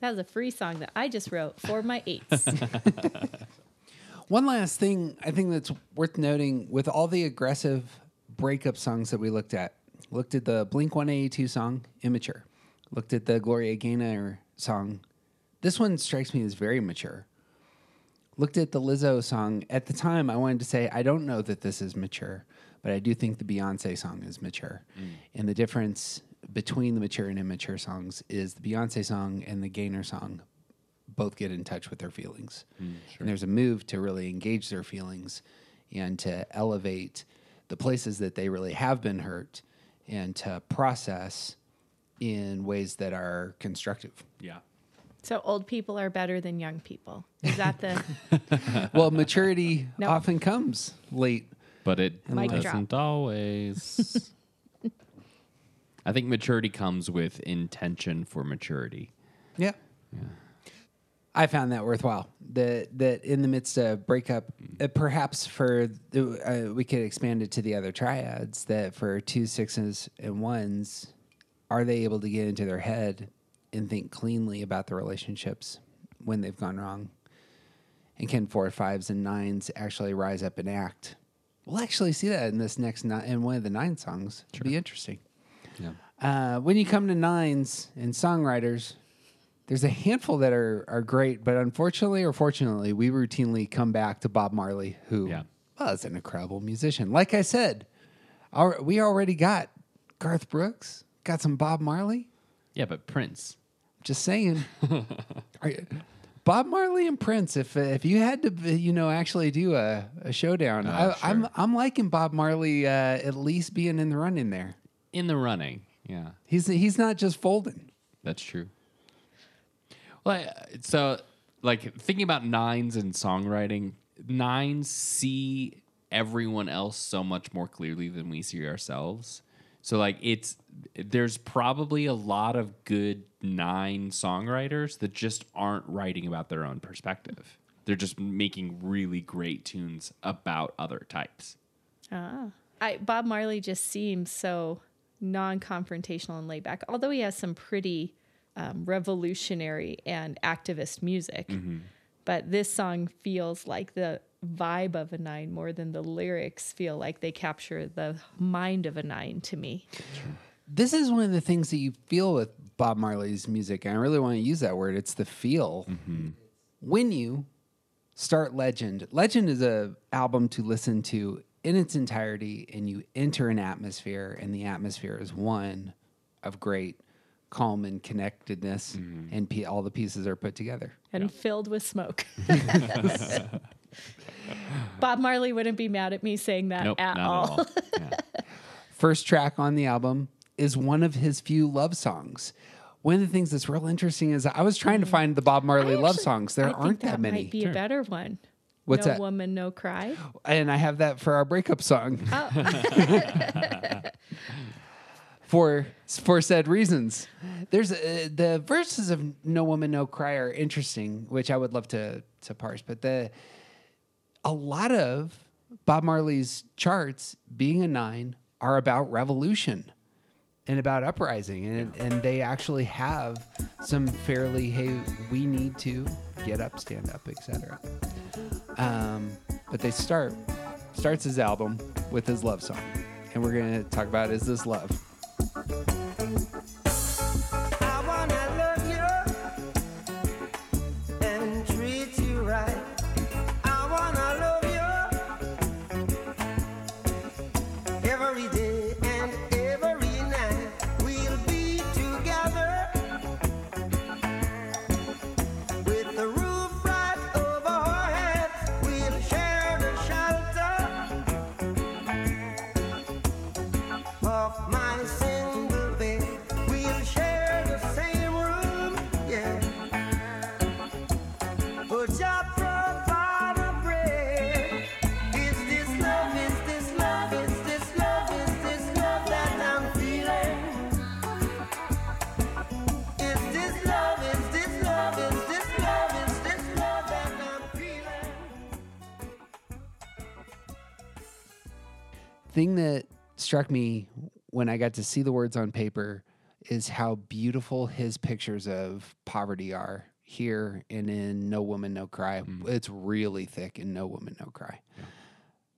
That was a free song that I just wrote for my eights. One last thing I think that's worth noting with all the aggressive breakup songs that we looked at, looked at the Blink 182 song, Immature, looked at the Gloria Gaynor song. This one strikes me as very mature. Looked at the Lizzo song. At the time, I wanted to say, I don't know that this is mature, but I do think the Beyonce song is mature. Mm. And the difference between the mature and immature songs is the Beyonce song and the Gaynor song both get in touch with their feelings. Hmm, and there's a move to really engage their feelings and to elevate the places that they really have been hurt and to process in ways that are constructive. Yeah. so old people are better than young people. Is that the well, maturity No. often comes late. But it Mic doesn't always. I think maturity comes with intention for maturity. Yeah. I found that worthwhile. That that in the midst of breakup, uh, perhaps for the, uh, we could expand it to the other triads. That for two sixes and ones, are they able to get into their head and think cleanly about the relationships when they've gone wrong? And can four fives and nines actually rise up and act? We'll actually see that in this next ni- in one of the nine songs. It'll be interesting. Yeah. Uh, when you come to nines and songwriters, there's a handful that are are great, but unfortunately or fortunately, we routinely come back to Bob Marley, who Yeah. was an incredible musician. Like I said, our, we already got Garth Brooks, got some Bob Marley. Yeah, but Prince. Just saying, you- Bob Marley and Prince. If if you had to, you know, actually do a, a showdown, I, I'm I'm liking Bob Marley uh, at least being in the running there. In the running. Yeah. He's he's not just folding. That's true. Well, I- so like thinking about nines and songwriting, nines see everyone else so much more clearly than we see ourselves. So like it's there's probably a lot of good nine songwriters that just aren't writing about their own perspective. They're just making really great tunes about other types. Ah. I Bob Marley just seems so non-confrontational and laid back. Although he has some pretty um, revolutionary and activist music, but this song feels like the vibe of a nine more than the lyrics feel like they capture the mind of a nine to me. this is one of the things that you feel with Bob Marley's music, and I really want to use that word. It's the feel. When you start Legend, Legend is a album to listen to in its entirety, and you enter an atmosphere, and the atmosphere is one of great calm and connectedness, mm-hmm. and pe- all the pieces are put together. and filled with smoke. Bob Marley wouldn't be mad at me saying that Nope, at not all. at all. Yeah. first track on the album is one of his few love songs. One of the things that's real interesting is I was trying to mm. find the Bob Marley I love actually- songs. There I aren't that, that many. Might be a better one. What's no that? woman, no cry. and I have that for our breakup song. Oh. for for said reasons. There's uh, the verses of No Woman No Cry are interesting, which I would love to to parse, but the a lot of Bob Marley's charts being a 9 are about revolution. and about uprising, and and they actually have some fairly hey we need to get up, stand up, etc. Um, but they start starts his album with his love song, and we're gonna talk about is this love. Thing that struck me when I got to see the words on paper is how beautiful his pictures of poverty are here and in No Woman, No Cry. Mm. It's really thick in No Woman, No Cry.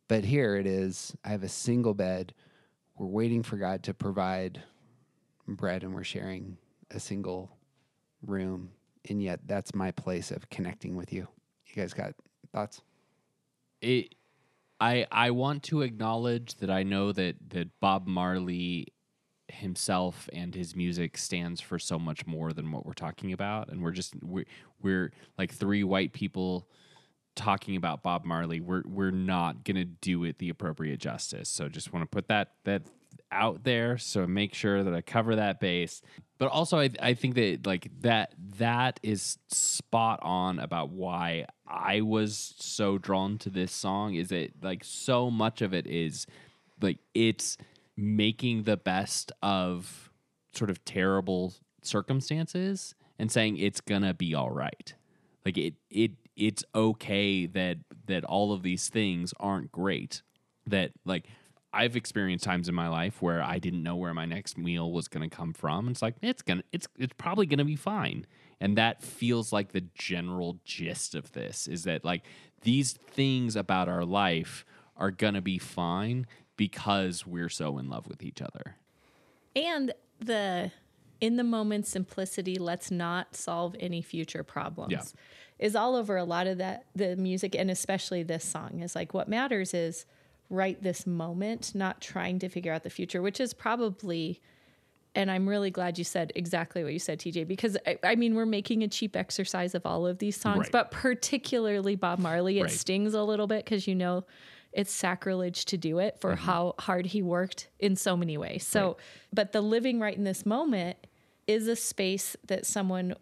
But here it is I have a single bed. We're waiting for God to provide bread and we're sharing a single room. And yet that's my place of connecting with you. You guys got thoughts? it I I want to acknowledge that I know that that Bob Marley himself and his music stands for so much more than what we're talking about. And we're just we're, we're like three white people talking about Bob Marley. We're we're not going to do it the appropriate justice. So just want to put that that out there so make sure that I cover that base. But also I I think that like that that is spot on about why I was so drawn to this song is it like so much of it is like it's making the best of sort of terrible circumstances and saying it's gonna be all right. Like it it it's okay that that all of these things aren't great that like I've experienced times in my life where I didn't know where my next meal was going to come from. And it's like it's gonna it's it's probably going to be fine. And that feels like the general gist of this is that like these things about our life are going to be fine because we're so in love with each other. And the in the moment simplicity, let's not solve any future problems. Yeah. Is all over a lot of that the music and especially this song is like what matters is right this moment, not trying to figure out the future, which is probably and I'm really glad you said exactly what you said, TJ, because I, I mean, we're making a cheap exercise of all of these songs, Right. but particularly Bob Marley, it Right. stings a little bit because you know it's sacrilege to do it for mm-hmm. how hard he worked in so many ways. So, but the living right in this moment is a space that someone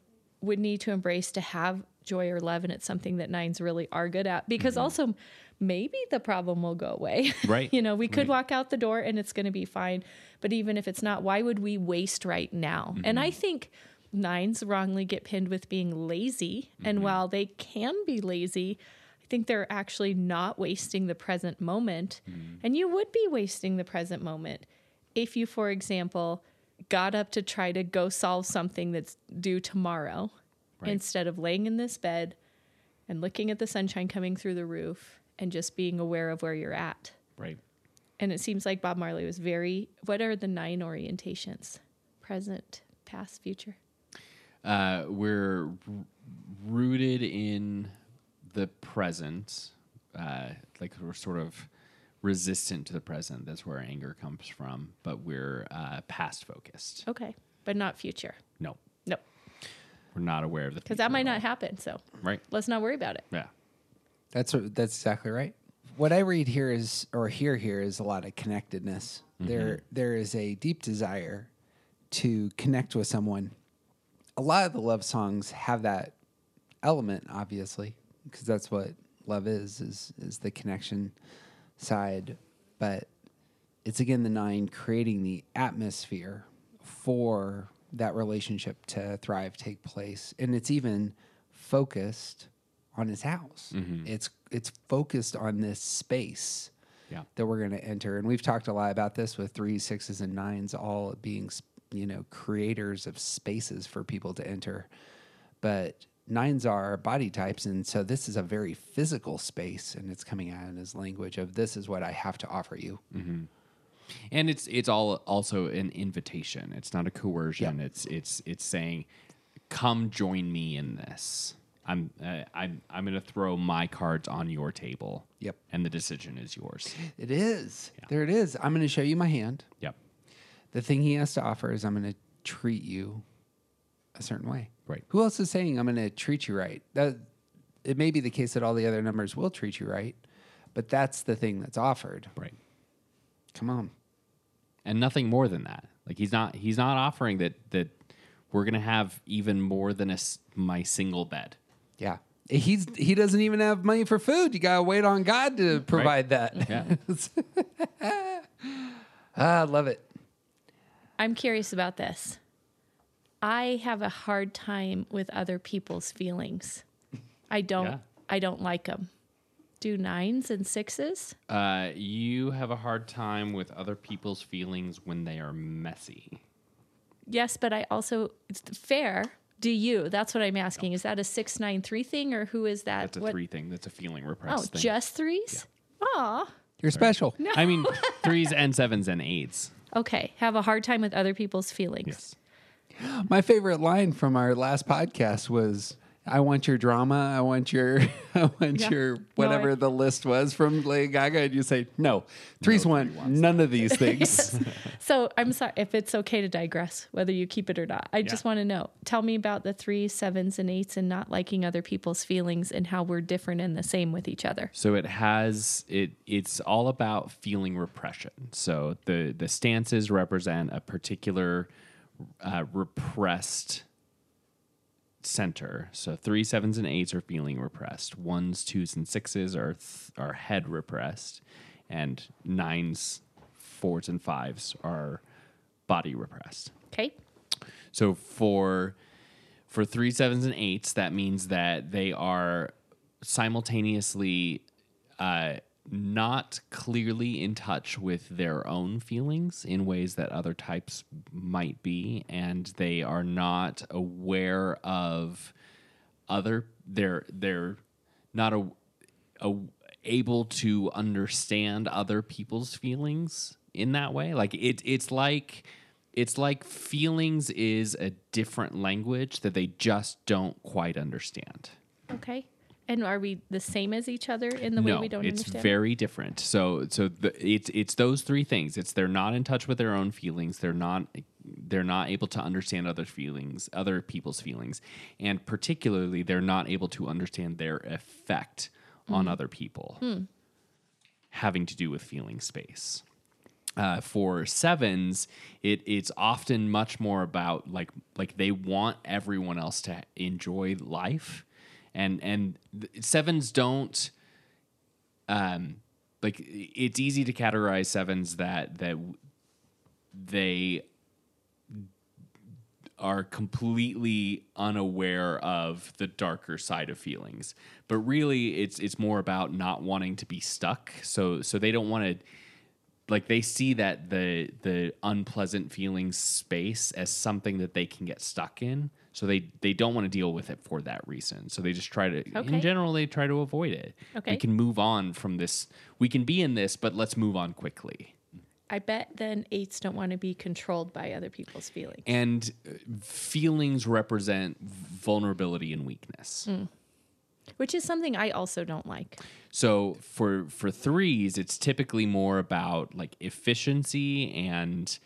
would need to embrace to have joy or love. And it's something that nines really are good at because mm-hmm. also maybe the problem will go away. Right. you know, we could Right. walk out the door and it's going to be fine. But even if it's not, why would we waste right now? And I mm-hmm. think nines wrongly get pinned with being lazy. And mm-hmm. while they can be lazy, I think they're actually not wasting the present moment. Mm-hmm. And you would be wasting the present moment if you, for example, got up to try to go solve something that's due tomorrow instead of laying in this bed and looking at the sunshine coming through the roof and just being aware of where you're at. Right. And it seems like Bob Marley was very, what are the nine orientations? Present, past, future. Uh, we're r- rooted in the present, uh, like we're sort of resistant to the present. That's where anger comes from, but we're uh, past focused. Okay. But not future. No, No. we're not aware of the Because that might not happen. So Right. let's not worry about it. Yeah. That's what- that's exactly right. What I read here is, or hear here, is a lot of connectedness. There, mm-hmm. there is a deep desire to connect with someone. A lot of the love songs have that element, obviously, because that's what love is is is the connection side. But it's again the nine creating the atmosphere for that relationship to thrive, take place, and it's even focused on his house. Mm-hmm. It's it's focused on this space Yeah. that we're going to enter. And we've talked a lot about this with threes, sixes, and nines all being, you know, creators of spaces for people to enter. But nines are body types. And so this is a very physical space. And it's coming out in his language of this is what I have to offer you. Mm-hmm. and it's it's all also an invitation it's not a coercion it's it's it's saying come join me in this i'm uh, i'm i'm going to throw my cards on your table Yep. and the decision is yours It is. There it is. I'm going to show you my hand. yep The thing he has to offer is I'm going to treat you a certain way. Right. Who else is saying I'm going to treat you right? That it may be the case that all the other numbers will treat you right, but that's the thing that's offered. right Come on. and nothing more than that like he's not he's not offering that that we're going to have even more than a my single bed Yeah. He's he doesn't even have money for food. You gotta wait on God to provide that. yeah ah, I love it. I'm curious about this. I have a hard time with other people's feelings. I don't. Yeah. I don't like them. Do nines and sixes? uh, you have a hard time with other people's feelings when they are messy Yes, but I also it's fair. Do you? That's what I'm asking. Is that a six nine three thing, or who is that? that's a What- three thing that's a feeling Oh, repressed thing. just threes. Aw. You're special. No. I mean, threes and sevens and eights. Okay. Have a hard time with other people's feelings. Yes. My favorite line from our last podcast was I want your drama. I want your I want Yeah. your No, whatever I- the list was from Lady Gaga. And you say, no. Threes want none of these things. So I'm sorry if it's okay to digress, whether you keep it or not. I just want to know. Tell me about the threes, sevens, and eights, and not liking other people's feelings, and how we're different and the same with each other. So it has it. It's all about feeling repression. So the the stances represent a particular uh, repressed center. So three, sevens, and eights are feeling repressed. Ones, twos, and sixes are th- are head repressed, and nines, fours, and fives are body repressed. Okay. So for for three sevens and eights, that means that they are simultaneously uh, not clearly in touch with their own feelings in ways that other types might be, and they are not aware of other. They're they're not a, a, able to understand other people's feelings in that way. Like it, it's like it's like feelings is a different language that they just don't quite understand. Okay. And are we the same as each other in the way we don't understand? it's understand? very different. So, so the, it's it's those three things. It's they're not in touch with their own feelings. They're not they're not able to understand other feelings, other people's feelings, and particularly they're not able to understand their effect on Mm. other people, having to do with feeling space. Uh, for sevens, it it's often much more about like like they want everyone else to enjoy life, and and sevens don't. Um, like it's easy to categorize sevens that that they are completely unaware of the darker side of feelings but really it's it's more about not wanting to be stuck so so they don't want to like they see that the the unpleasant feelings space as something that they can get stuck in so they they don't want to deal with it for that reason so they just try to Okay. in general they try to avoid it Okay. we can move on from this we can be in this but let's move on quickly I bet then eights don't want to be controlled by other people's feelings. and uh, feelings represent vulnerability and weakness which is something I also don't like. So for for threes, it's typically more about like efficiency and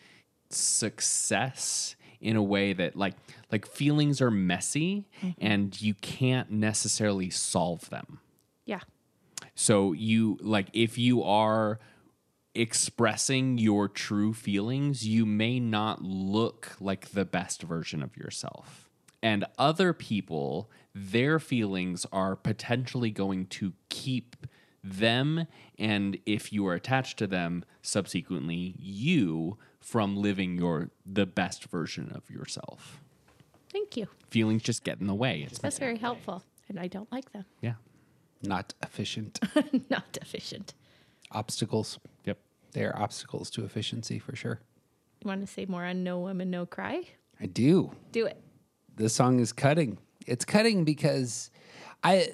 success in a way that like like feelings are messy mm-hmm. and you can't necessarily solve them. Yeah. So you like if you are expressing your true feelings, you may not look like the best version of yourself. And other people, their feelings are potentially going to keep them and if you are attached to them subsequently you from living your the best version of yourself. Thank you. Feelings just get in the way. It's That's very helpful. And I don't like them. yeah. Not efficient. Not efficient. Obstacles. Yep. They are obstacles to efficiency for sure. You want to say more on No Woman, No Cry? I do. Do it. This song is cutting. It's cutting because I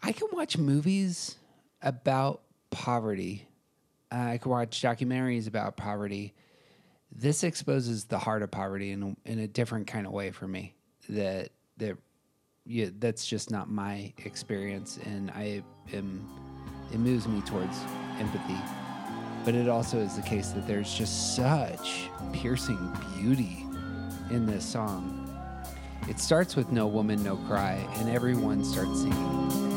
I can watch movies about poverty. I can watch documentaries about poverty. This exposes the heart of poverty in a, in a different kind of way for me. That that yeah, that's just not my experience, and I am it moves me towards empathy. But it also is the case that there's just such piercing beauty in this song. It starts with No Woman, No Cry, and everyone starts singing.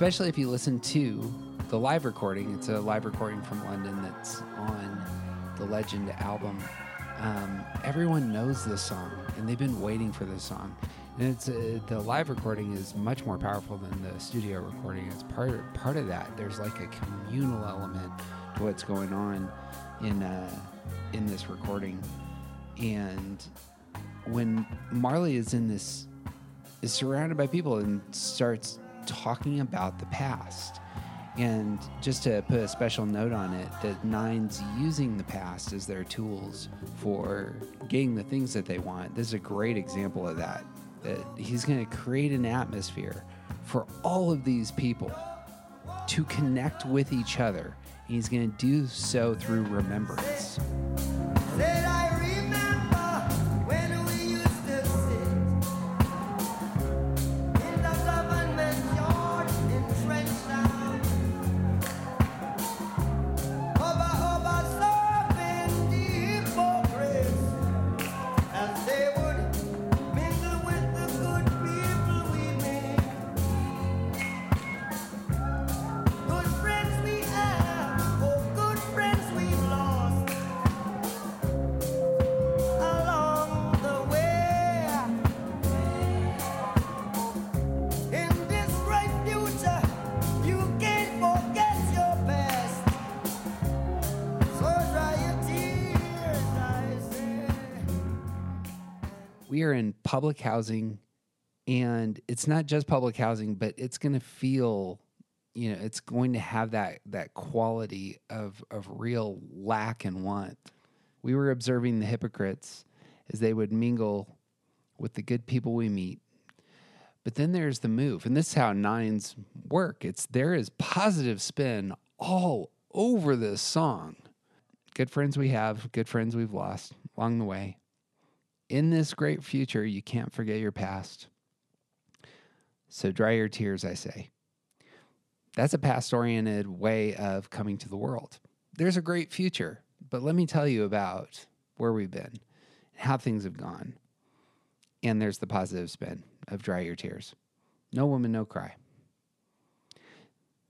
Especially if you listen to the live recording. It's a live recording from London that's on the Legend album. Um, everyone knows this song, and they've been waiting for this song. And it's uh, the live recording is much more powerful than the studio recording. It's part part of that. There's like a communal element to what's going on in uh, in this recording. And when Marley is in this, is surrounded by people and starts talking about the past. And just to put a special note on it, that Nine's using the past as their tools for getting the things that they want. This is a great example of that. That he's going to create an atmosphere for all of these people to connect with each other. And he's going to do so through remembrance. We are in public housing and it's not just public housing but it's going to feel you know it's going to have that that quality of of real lack and want. We were observing the hypocrites as they would mingle with the good people we meet. But then there's the move and this is how nines work. It's there is positive spin all over this song. Good friends we have good friends we've lost along the way in this great future, you can't forget your past. So dry your tears, I say. That's a past oriented way of coming to the world. There's a great future, but let me tell you about where we've been, how things have gone. And there's the positive spin of dry your tears. No woman, no cry.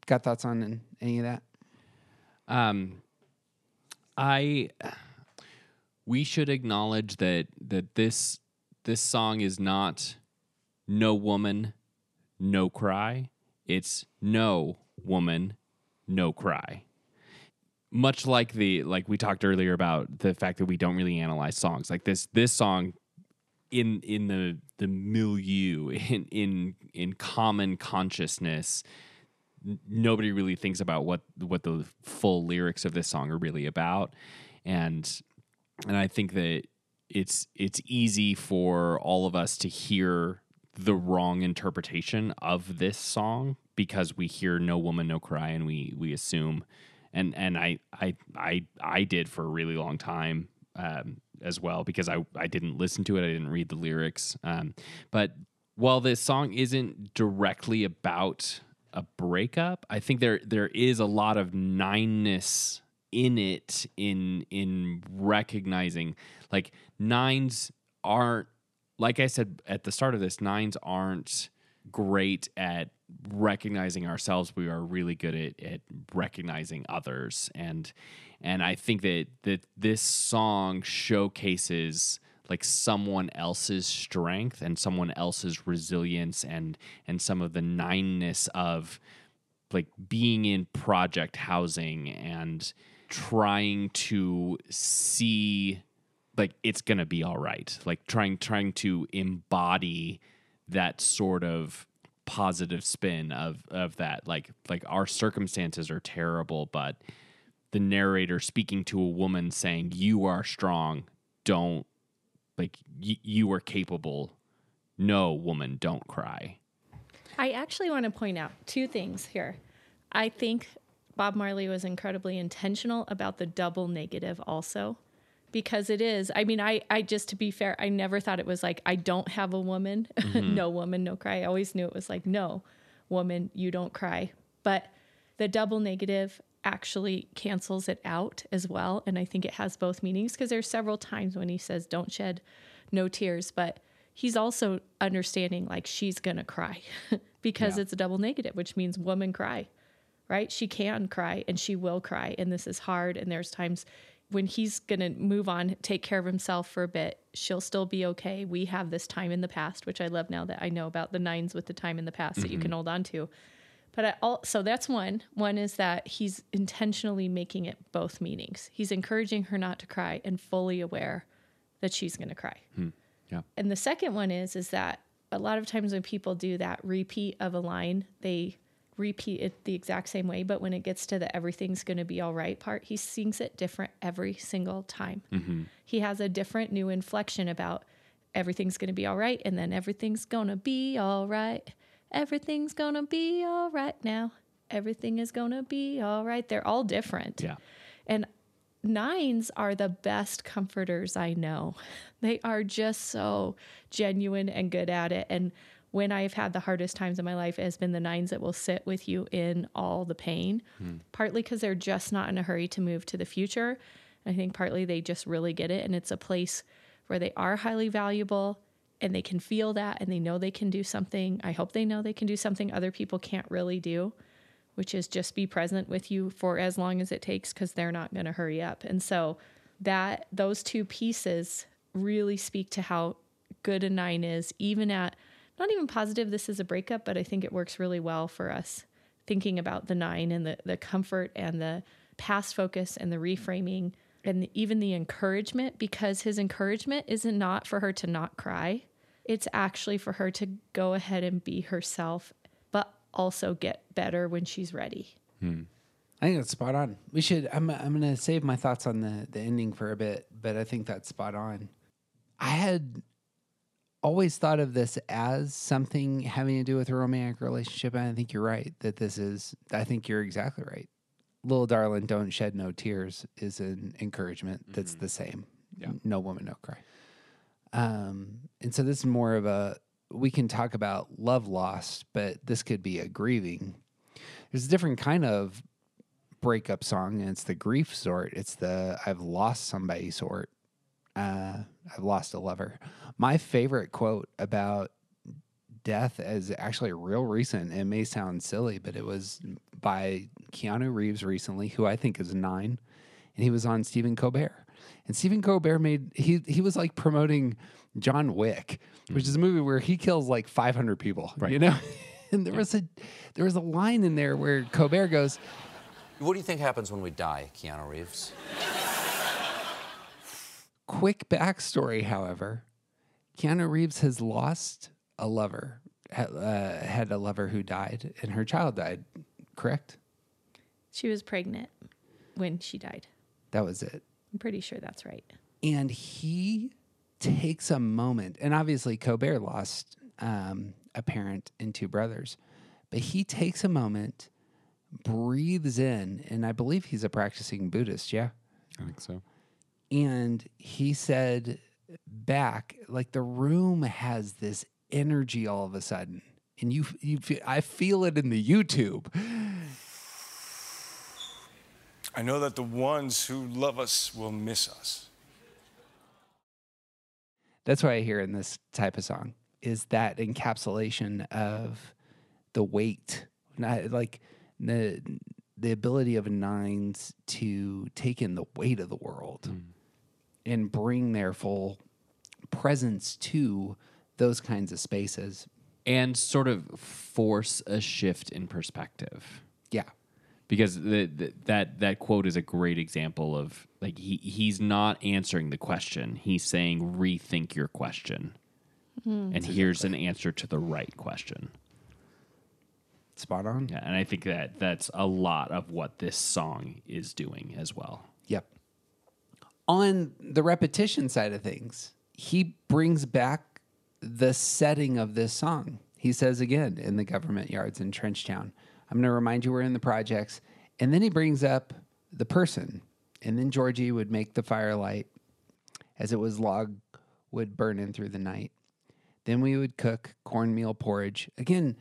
Got thoughts on any of that? Um, I we should acknowledge that that this this song is not no woman, no cry. It's no woman, no cry. Much like the like we talked earlier about the fact that we don't really analyze songs. Like this this song in in the the milieu in in in common consciousness nobody really thinks about what what the full lyrics of this song are really about and and I think that it's it's easy for all of us to hear the wrong interpretation of this song because we hear no woman no cry and we we assume. And and I I I I did for a really long time um, as well because I I didn't listen to it. I didn't read the lyrics. Um, but while this song isn't directly about a breakup I think there there is a lot of nineness in it in in recognizing like nines aren't like I said at the start of this nines aren't great at recognizing ourselves. We are really good at, at recognizing others. And and I think that that this song showcases like someone else's strength and someone else's resilience and and some of the nineness of like being in project housing and trying to see like it's gonna be all right. Like trying trying to embody that sort of positive spin of of that. Like like our circumstances are terrible, but the narrator speaking to a woman saying, "You are strong. Don't like y- you are capable. No, woman, don't cry." I actually want to point out two things here. I think Bob Marley was incredibly intentional about the double negative also because it is. I mean, I I just to be fair, I never thought it was like I don't have a woman, mm-hmm. no woman, no cry. I always knew it was like no woman, you don't cry. But the double negative actually cancels it out as well and I think it has both meanings because there's several times when he says don't shed no tears, but he's also understanding like she's going to cry because Yeah. it's a double negative, which means woman cry right? She can cry and she will cry. And this is hard. And there's times when he's going to move on, take care of himself for a bit, she'll still be okay. We have this time in the past, which I love now that I know about the nines with the time in the past that you can mm-hmm. hold on to. But I all, so that's one. One is that he's intentionally making it both meanings. He's encouraging her not to cry and fully aware that she's going to cry. Hmm. Yeah. And the second one is is that a lot of times when people do that repeat of a line, they repeat it the exact same way, but when it gets to the everything's going to be all right part, he sings it different every single time. Mm-hmm. He has a different new inflection about everything's going to be all right and then everything's going to be all right. Everything's going to be all right now. Everything is going to be all right. They're all different. Yeah. And nines are the best comforters I know. They are just so genuine and good at it. And when I've had the hardest times in my life, has been the nines that will sit with you in all the pain, hmm. partly because they're just not in a hurry to move to the future. I think partly they just really get it. And it's a place where they are highly valuable and they can feel that and they know they can do something. I hope they know they can do something other people can't really do which is just be present with you for as long as it takes because they're not going to hurry up. And so that those two pieces really speak to how good a nine is, even at not even positive this is a breakup, but I think it works really well for us thinking about the nine and the, the comfort and the past focus and the reframing and even the encouragement because his encouragement isn't not for her to not cry. It's actually for her to go ahead and be herself, but also get better when she's ready. Hmm. I think that's spot on. We should. I'm. I'm going to save my thoughts on the the ending for a bit, but I think that's spot on. I had always thought of this as something having to do with a romantic relationship, and I think you're right that this is. I think you're exactly right. Little darling, don't shed no tears is an encouragement that's the same. Yeah. No woman, no cry. Um, and so this is more of a. We can talk about love lost, but this could be a grieving. There's a different kind of breakup song, and it's the grief sort. It's the I've lost somebody sort. Uh, I've lost a lover. My favorite quote about death is actually real recent. It may sound silly, but it was by Keanu Reeves recently, who I think is nine, and he was on Stephen Colbert. And Stephen Colbert made he he was like promoting John Wick, which is a movie where he kills like 500 people, right. you know. And there was a there was a line in there where Colbert goes, What do you think happens when we die, Keanu Reeves? Quick backstory, however, Keanu Reeves has lost a lover, ha- uh, had a lover who died, and her child died. Correct? She was pregnant when she died. That was it. I'm pretty sure that's right. And he takes a moment, and obviously Colbert lost um, a parent and two brothers, but he takes a moment, breathes in, and I believe he's a practicing Buddhist. Yeah. I think so. And he said back like the room has this energy all of a sudden and you you feel, I feel it in the YouTube. I know that the ones who love us will miss us. that's what I hear in this type of song is that encapsulation of the weight not like the the ability of nines to take in the weight of the world mm. And bring their full presence to those kinds of spaces And sort of force a shift in perspective. Yeah, because the, the, that that quote is a great example of like he he's not answering the question. He's saying rethink your question, Hmm. and here's an answer to the right question. Spot on. Yeah, and I think that that's a lot of what this song is doing as well. Yep. On the repetition side of things, he brings back the setting of this song. He says again in the government yards in Trenchtown, I'm going to remind you we're in the projects. And then he brings up the person. And then Georgie would make the firelight as it was log would burn in through the night. Then we would cook cornmeal porridge. Again,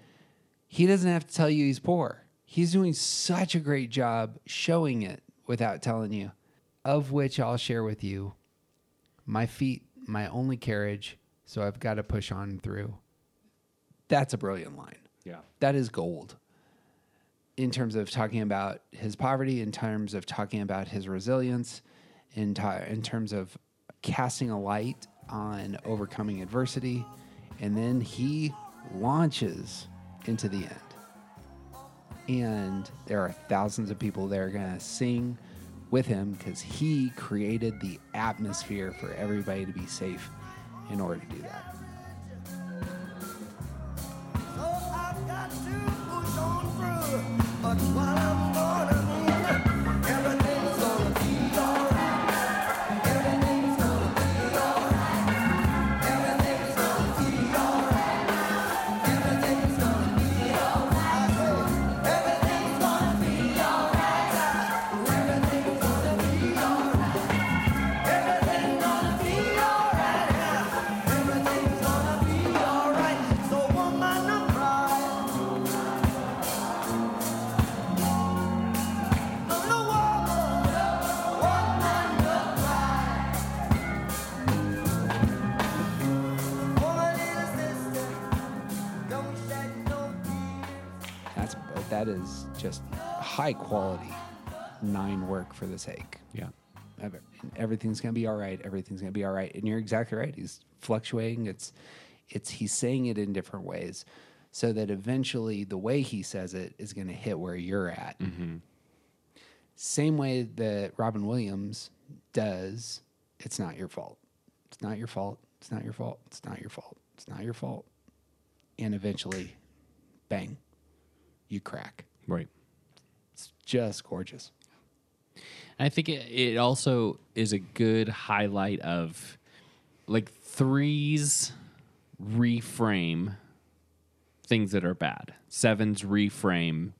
he doesn't have to tell you he's poor. He's doing such a great job showing it without telling you. Of which I'll share with you my feet, my only carriage, so I've got to push on through. That's a brilliant line. Yeah. That is gold in terms of talking about his poverty, in terms of talking about his resilience, in, ti in terms of casting a light on overcoming adversity. And then he launches into the end. And there are thousands of people that are going to sing with him because he created the atmosphere for everybody to be safe in order to do that. That's high quality nine work for the sake. Yeah. of it. And everything's gonna be all right. Everything's gonna be all right. And you're exactly right. He's fluctuating. It's it's he's saying it in different ways, so that eventually the way he says it is gonna hit where you're at. Mm-hmm. Same way that Robin Williams does. It's not your fault. It's not your fault. It's not your fault. It's not your fault. It's not your fault. And eventually, bang, you crack. Right. It's just gorgeous. I think it, it also is a good highlight of like threes reframe things that are bad. Sevens reframe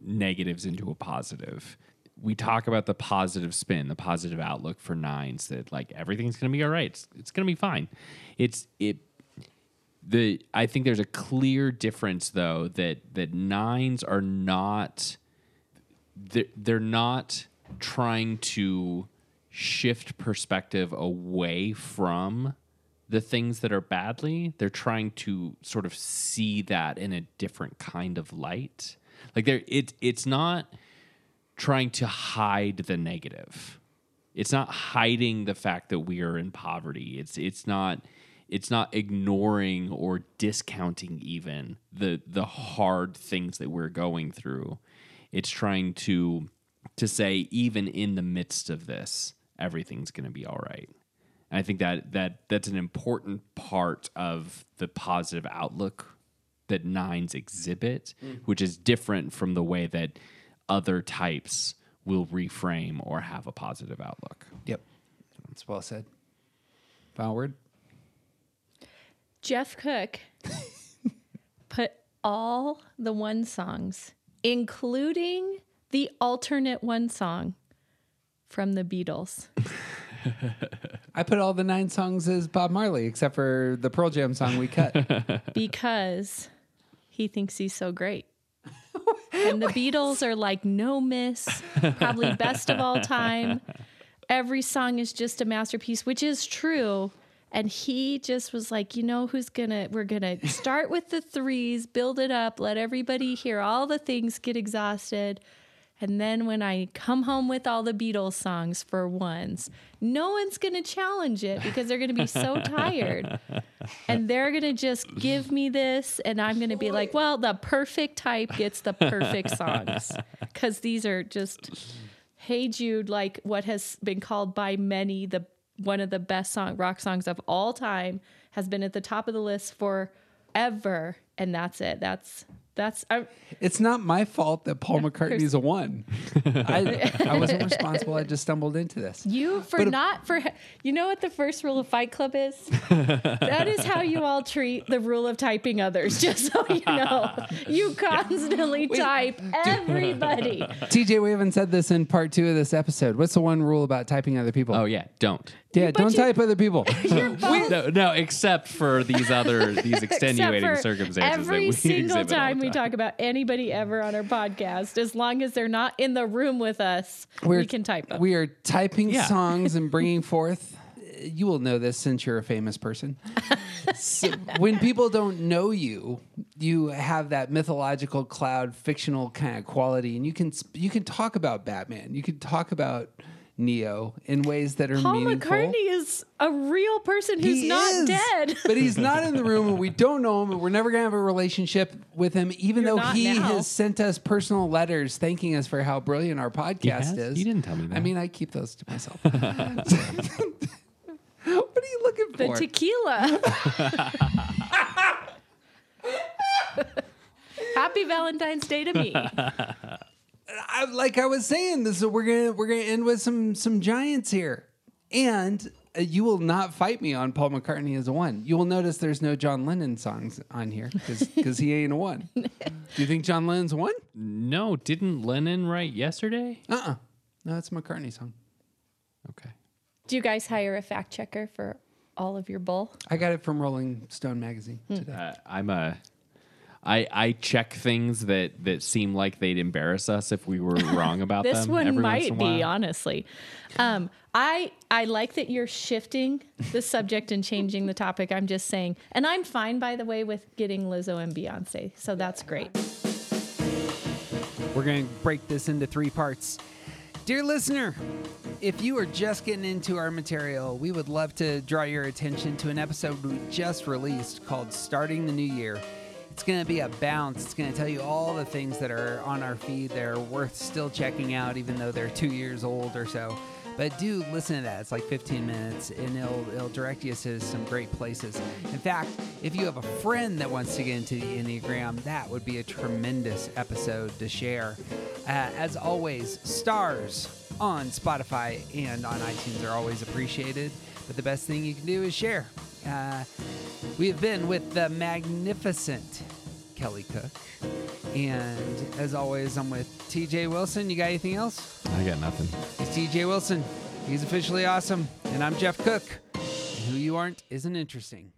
negatives into a positive. We talk about the positive spin, the positive outlook for nines that like everything's going to be all right. It's, it's going to be fine. It's it the I think there's a clear difference though that that nines are not they're, they're not trying to shift perspective away from the things that are badly. They're trying to sort of see that in a different kind of light. Like there it it's not trying to hide the negative. It's not hiding the fact that we are in poverty. It's it's not it's not ignoring or discounting even the the hard things that we're going through it's trying to to say even in the midst of this everything's going to be all right and i think that that that's an important part of the positive outlook that nines exhibit Mm. which is different from the way that other types will reframe or have a positive outlook Yep. That's well said. Final word? Jeff Cook put all the one songs, including the alternate one song from the Beatles. I put all the nine songs as Bob Marley, except for the Pearl Jam song we cut. because he thinks he's so great. And the Beatles are like no miss, probably best of all time. Every song is just a masterpiece, which is true. And he just was like, you know, who's gonna, we're gonna start with the threes, build it up, let everybody hear all the things, get exhausted. And then when I come home with all the Beatles songs for once, no one's to challenge it because they're to be so tired. And they're to just give me this. And I'm to be like, well, the perfect type gets the perfect songs. Because these are just, Hey Jude, like what has been called by many the one of the best song rock songs of all time, has been at the top of the list forever. And that's it. That's, that's, I, It's not my fault that Paul McCartney's a one. I, I wasn't responsible. I just stumbled into this. You for But- not for you know what the first rule of Fight Club is? that is how you all treat the rule of typing others. Just so you know, you constantly type everybody. TJ, we haven't said this in part two of this episode. What's the one rule about typing other people? Oh yeah, don't. yeah, don't you- type other people. No, no, except for these other these extenuating Except for circumstances. that Every we single exhibit time we talk about anybody ever on our podcast, as long as they're not in the room with us, we can type them. We are typing Yeah. songs and bringing forth. You will know this since you're a famous person. So when people don't know you, you have that mythological cloud, fictional kind of quality, and you can you can talk about Batman. You can talk about Neo in ways that are Paul meaningful. McCartney is a real person who's He not is, dead. but he's not in the room, and we don't know him, and we're never gonna have a relationship with him, even You're though he now. has sent us personal letters thanking us for how brilliant our podcast has? is. You didn't tell me that. I mean, I keep those to myself. what are you looking for? the tequila. Happy Valentine's Day to me. I, like I was saying, this is we're gonna we're gonna end with some some giants here, and uh, you will not fight me on Paul McCartney as a one. You will notice there's no John Lennon songs on here because he ain't a one. Do you think John Lennon's a one? No, didn't Lennon write yesterday? Uh uh No, it's a McCartney song. Okay. Do you guys hire a fact checker for all of your bull? I got it from Rolling Stone magazine Hmm. today. Uh, I'm a. I, I check things that, that seem like they'd embarrass us if we were wrong about This them. one every once might in a be, honestly. Um, I I like that you're shifting the subject and changing the topic. I'm just saying, and I'm fine, by the way, with getting Lizzo and Beyonce. So that's great. We're going to break this into three parts. Dear listener, if you are just getting into our material, we would love to draw your attention to an episode we just released called Starting the New Year. It's going to be a bounce. It's going to tell you all the things that are on our feed that are worth still checking out, even though they're two years old or so. But do listen to that. It's like 15 minutes, and it'll, it'll direct you to some great places. In fact, if you have a friend that wants to get into the Enneagram, that would be a tremendous episode to share. Uh, as always, stars on Spotify and on iTunes are always appreciated. But the best thing you can do is share. Uh, we have been with the magnificent Kelly Cook. And as always, I'm with TJ Wilson. You got anything else? I got nothing. He's TJ Wilson. He's officially awesome. And I'm Jeff Cook. And who you aren't isn't interesting.